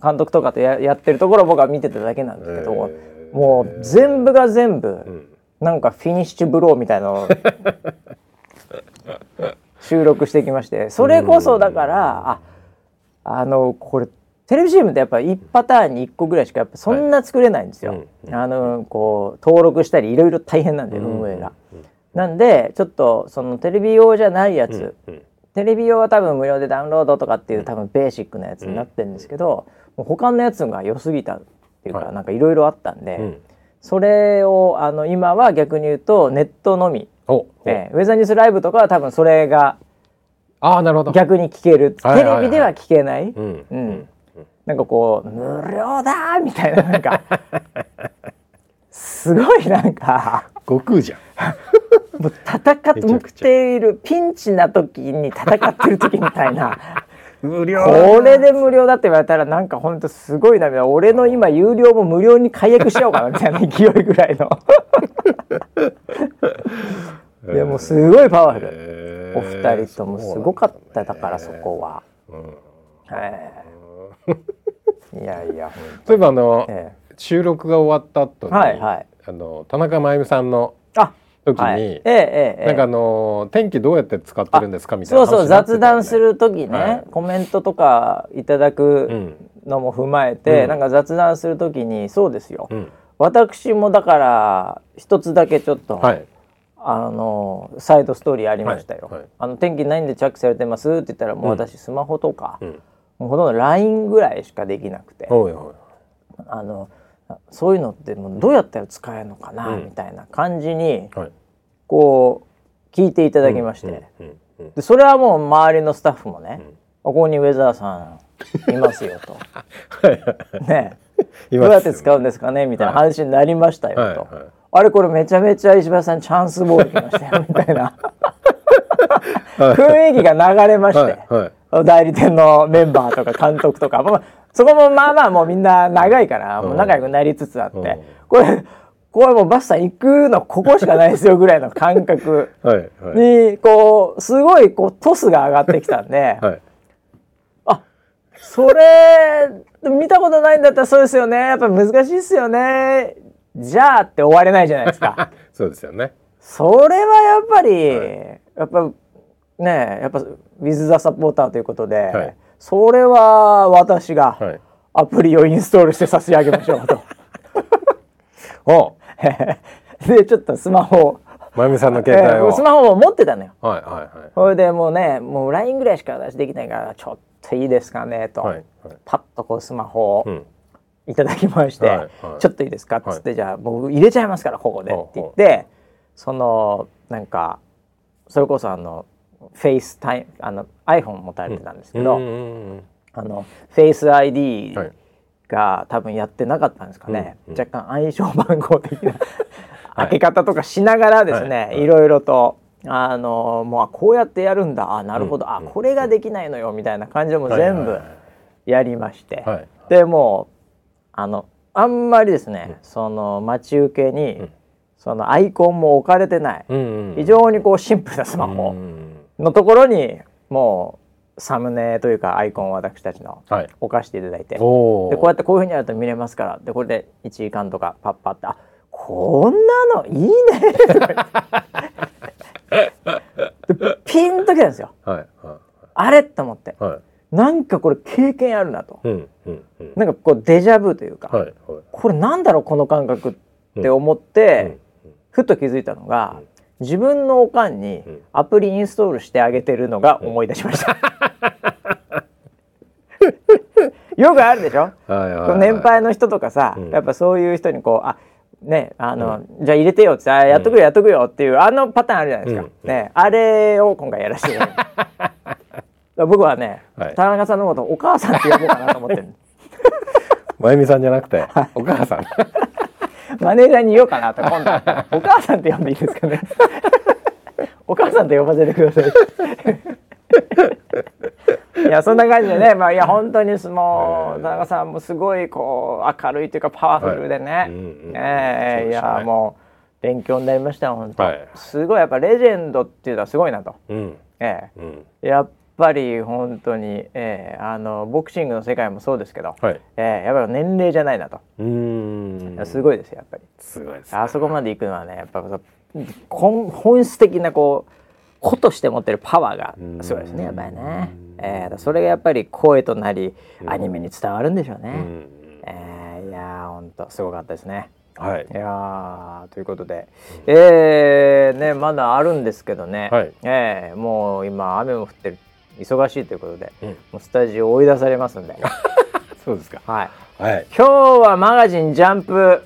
監督とかとややってるところを僕は見てただけなんですけどもう全部が全部、うん、なんかフィニッシュブローみたいなのを 収録してきまして。それこそだからああのこれテレビ CM ってやっぱ1パターンに1個ぐらいしかやっぱそんな作れないんですよ。はい。うん、あのこう登録したりいろいろ大変なんで、運営が。なんでちょっとそのテレビ用じゃないやつ、テレビ用は多分無料でダウンロードとかっていう多分ベーシックなやつになってるんですけど、もう他のやつが良すぎたっていうか、はい、なんかいろいろあったんで、それをあの今は逆に言うとネットのみ、えー、ウェザーニュースライブとかは多分それがあなるほど。逆に聞ける、テレビでは聞けない。うんなんかこう無料だみたいななんか。すごいなんか。悟空じゃん。もう戦っているピンチな時に戦ってる時みたいな。無料。これで無料だって言われたらなんかほんとすごいな俺の今有料も無料に解約しようかなみたいな勢いぐらいの。いやもうすごいパワフル、えー、お二人ともすごかっただからそこは。うん、えーいやいや例えばあの、ええ、収録が終わった後に、はいはい、あの田中真由美さんの時に、はい。ええなんかあの天気どうやって使ってるんですかみたいなそうそう雑談する時ね、はい、コメントとかいただくのも踏まえて、うん、なんか雑談するときにそうですよ、うん、私もだから一つだけちょっと、はい、あのサイドストーリーありましたよ、はいはい、あの天気ないんでチャックされてますって言ったらもう私スマホとか、うん、ほとんど LINE ぐらいしかできなくて、あのそういうのってもうどうやったら使えるのかな、みたいな感じに、こう聞いていただきまして、でそれはもう周りのスタッフもね、ここにウェザーさんいますよと。ね。どうやって使うんですか？ねみたいな話になりましたよと、あれこれめちゃめちゃ石橋さんチャンスボール来ましたよみたいな 雰囲気が流れまして、はいはい、代理店のメンバーとか監督とか、まあ、そこもまあまあもうみんな長いからもう仲良くなりつつあって、これこれもうバスさん行くのここしかないですよぐらいの感覚にこうすごいこうトスが上がってきたんで、はい、あそれ見たことないんだったらそうですよね。やっぱ難しいですよね。じゃあって終われないじゃないですか。そうですよねそれはやっぱり、はい、やっぱねやっぱウィズ・ザ・サポーターということで、はい、それは私がアプリをインストールして差し上げましょうと。お でちょっとスマホまゆみさんの携帯を、えー、スマホを持ってたのよ。はいはいはい。それでもうねもう LINE ぐらいしか私できないからちょっといいですかねと、はいはい、パッとこうスマホをいただきまして、はいはい、ちょっといいですかっつって、はい、じゃあ僕入れちゃいますからここでって言って、そのなんかそれこそあの FaceTime あの iPhone 持たれてたんですけど、うん、あのフェイス ID が多分やってなかったんですかね、うんうん、若干暗証番号的な 開け方とかしながらですね、はい、い。ろいろとあのもうこうやってやるんだ。あなるほど、うん、あこれができないのよみたいな感じでも全部やりまして、はいはい、でもうあのあんまりですね、うん、その待ち受けに、うん、そのアイコンも置かれてない、うんうん、非常にこうシンプルなスマホ。のところにもうサムネというかアイコンを私たちの置かせていただいて、はい、でこうやってこういうふうにやると見れますから。でこれで1時間とかパッパってあこんなのいいね。ピンときたんですよ、はいはい、あれと思って、はい、なんかこれ経験あるなと、うんうんうん、なんかこうデジャブというか、はいはい、これなんだろうこの感覚って思って、うんうん、ふと気づいたのが、うん、自分のおかんにアプリインストールしてあげてるのが思い出しました。よくあるでしょ、はいはいはい、年配の人とかさ、やっぱそういう人にこうあねあの、うん、じゃあ入れてよってやっとくよやっとくよっていうあのパターンあるじゃないですか、うん、ねあれを今回やらせて 僕はね、はい、田中さんのことお母さんって呼ぼうかなと思ってる。真由美さんじゃなくてお母さんマネージャーに言おうかなと今度。お母さんって呼んでいいですかね？お母さんと呼ばせてください。いやそんな感じでね、まあ、いや本当に相撲田中さんもすごいこう明るいというかパワフルでね、はい。えー、いやもう勉強になりました本当、はい、すごいやっぱレジェンドっていうのはすごいなと、うん、えー、うん、やっぱり本当に、えー、あのボクシングの世界もそうですけど、はい、えー、やっぱり年齢じゃないなと。うん。すごいですよやっぱり。すごいです、ね、あそこまで行くのはねやっぱ本質的なこう子として持ってるパワーがすごいですねやっぱりね、えー、それがやっぱり声となりアニメに伝わるんでしょうね、えー、いや本当すごかったですね。はい、いやということで、うん、えー、ねまだあるんですけどね、はい、えー、もう今雨も降ってる忙しいということで、うん、もうスタジオ追い出されますんで。そうですか。はい、はい、今日はマガジンジャンプ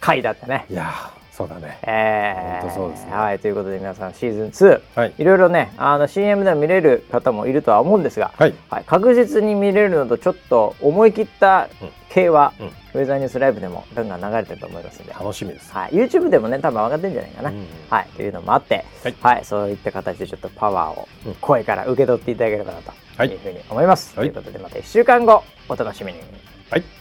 回だったね。いやそうだね。えー、そうですね。はい、ということで皆さんシーズン2、はい、いろいろねあの CM でも見れる方もいるとは思うんですが、はい、はい、確実に見れるのとちょっと思い切った系は、うん、ウェザーニュースライブでもガンガン流れてると思いますので、楽しみです。はい、YouTube でもね多分上がってるんじゃないかな。うん、はい、というのもあって、はい、はい、そういった形でちょっとパワーを声から受け取っていただければなというふうに思います。はい、ということでまた1週間後お楽しみに。はい。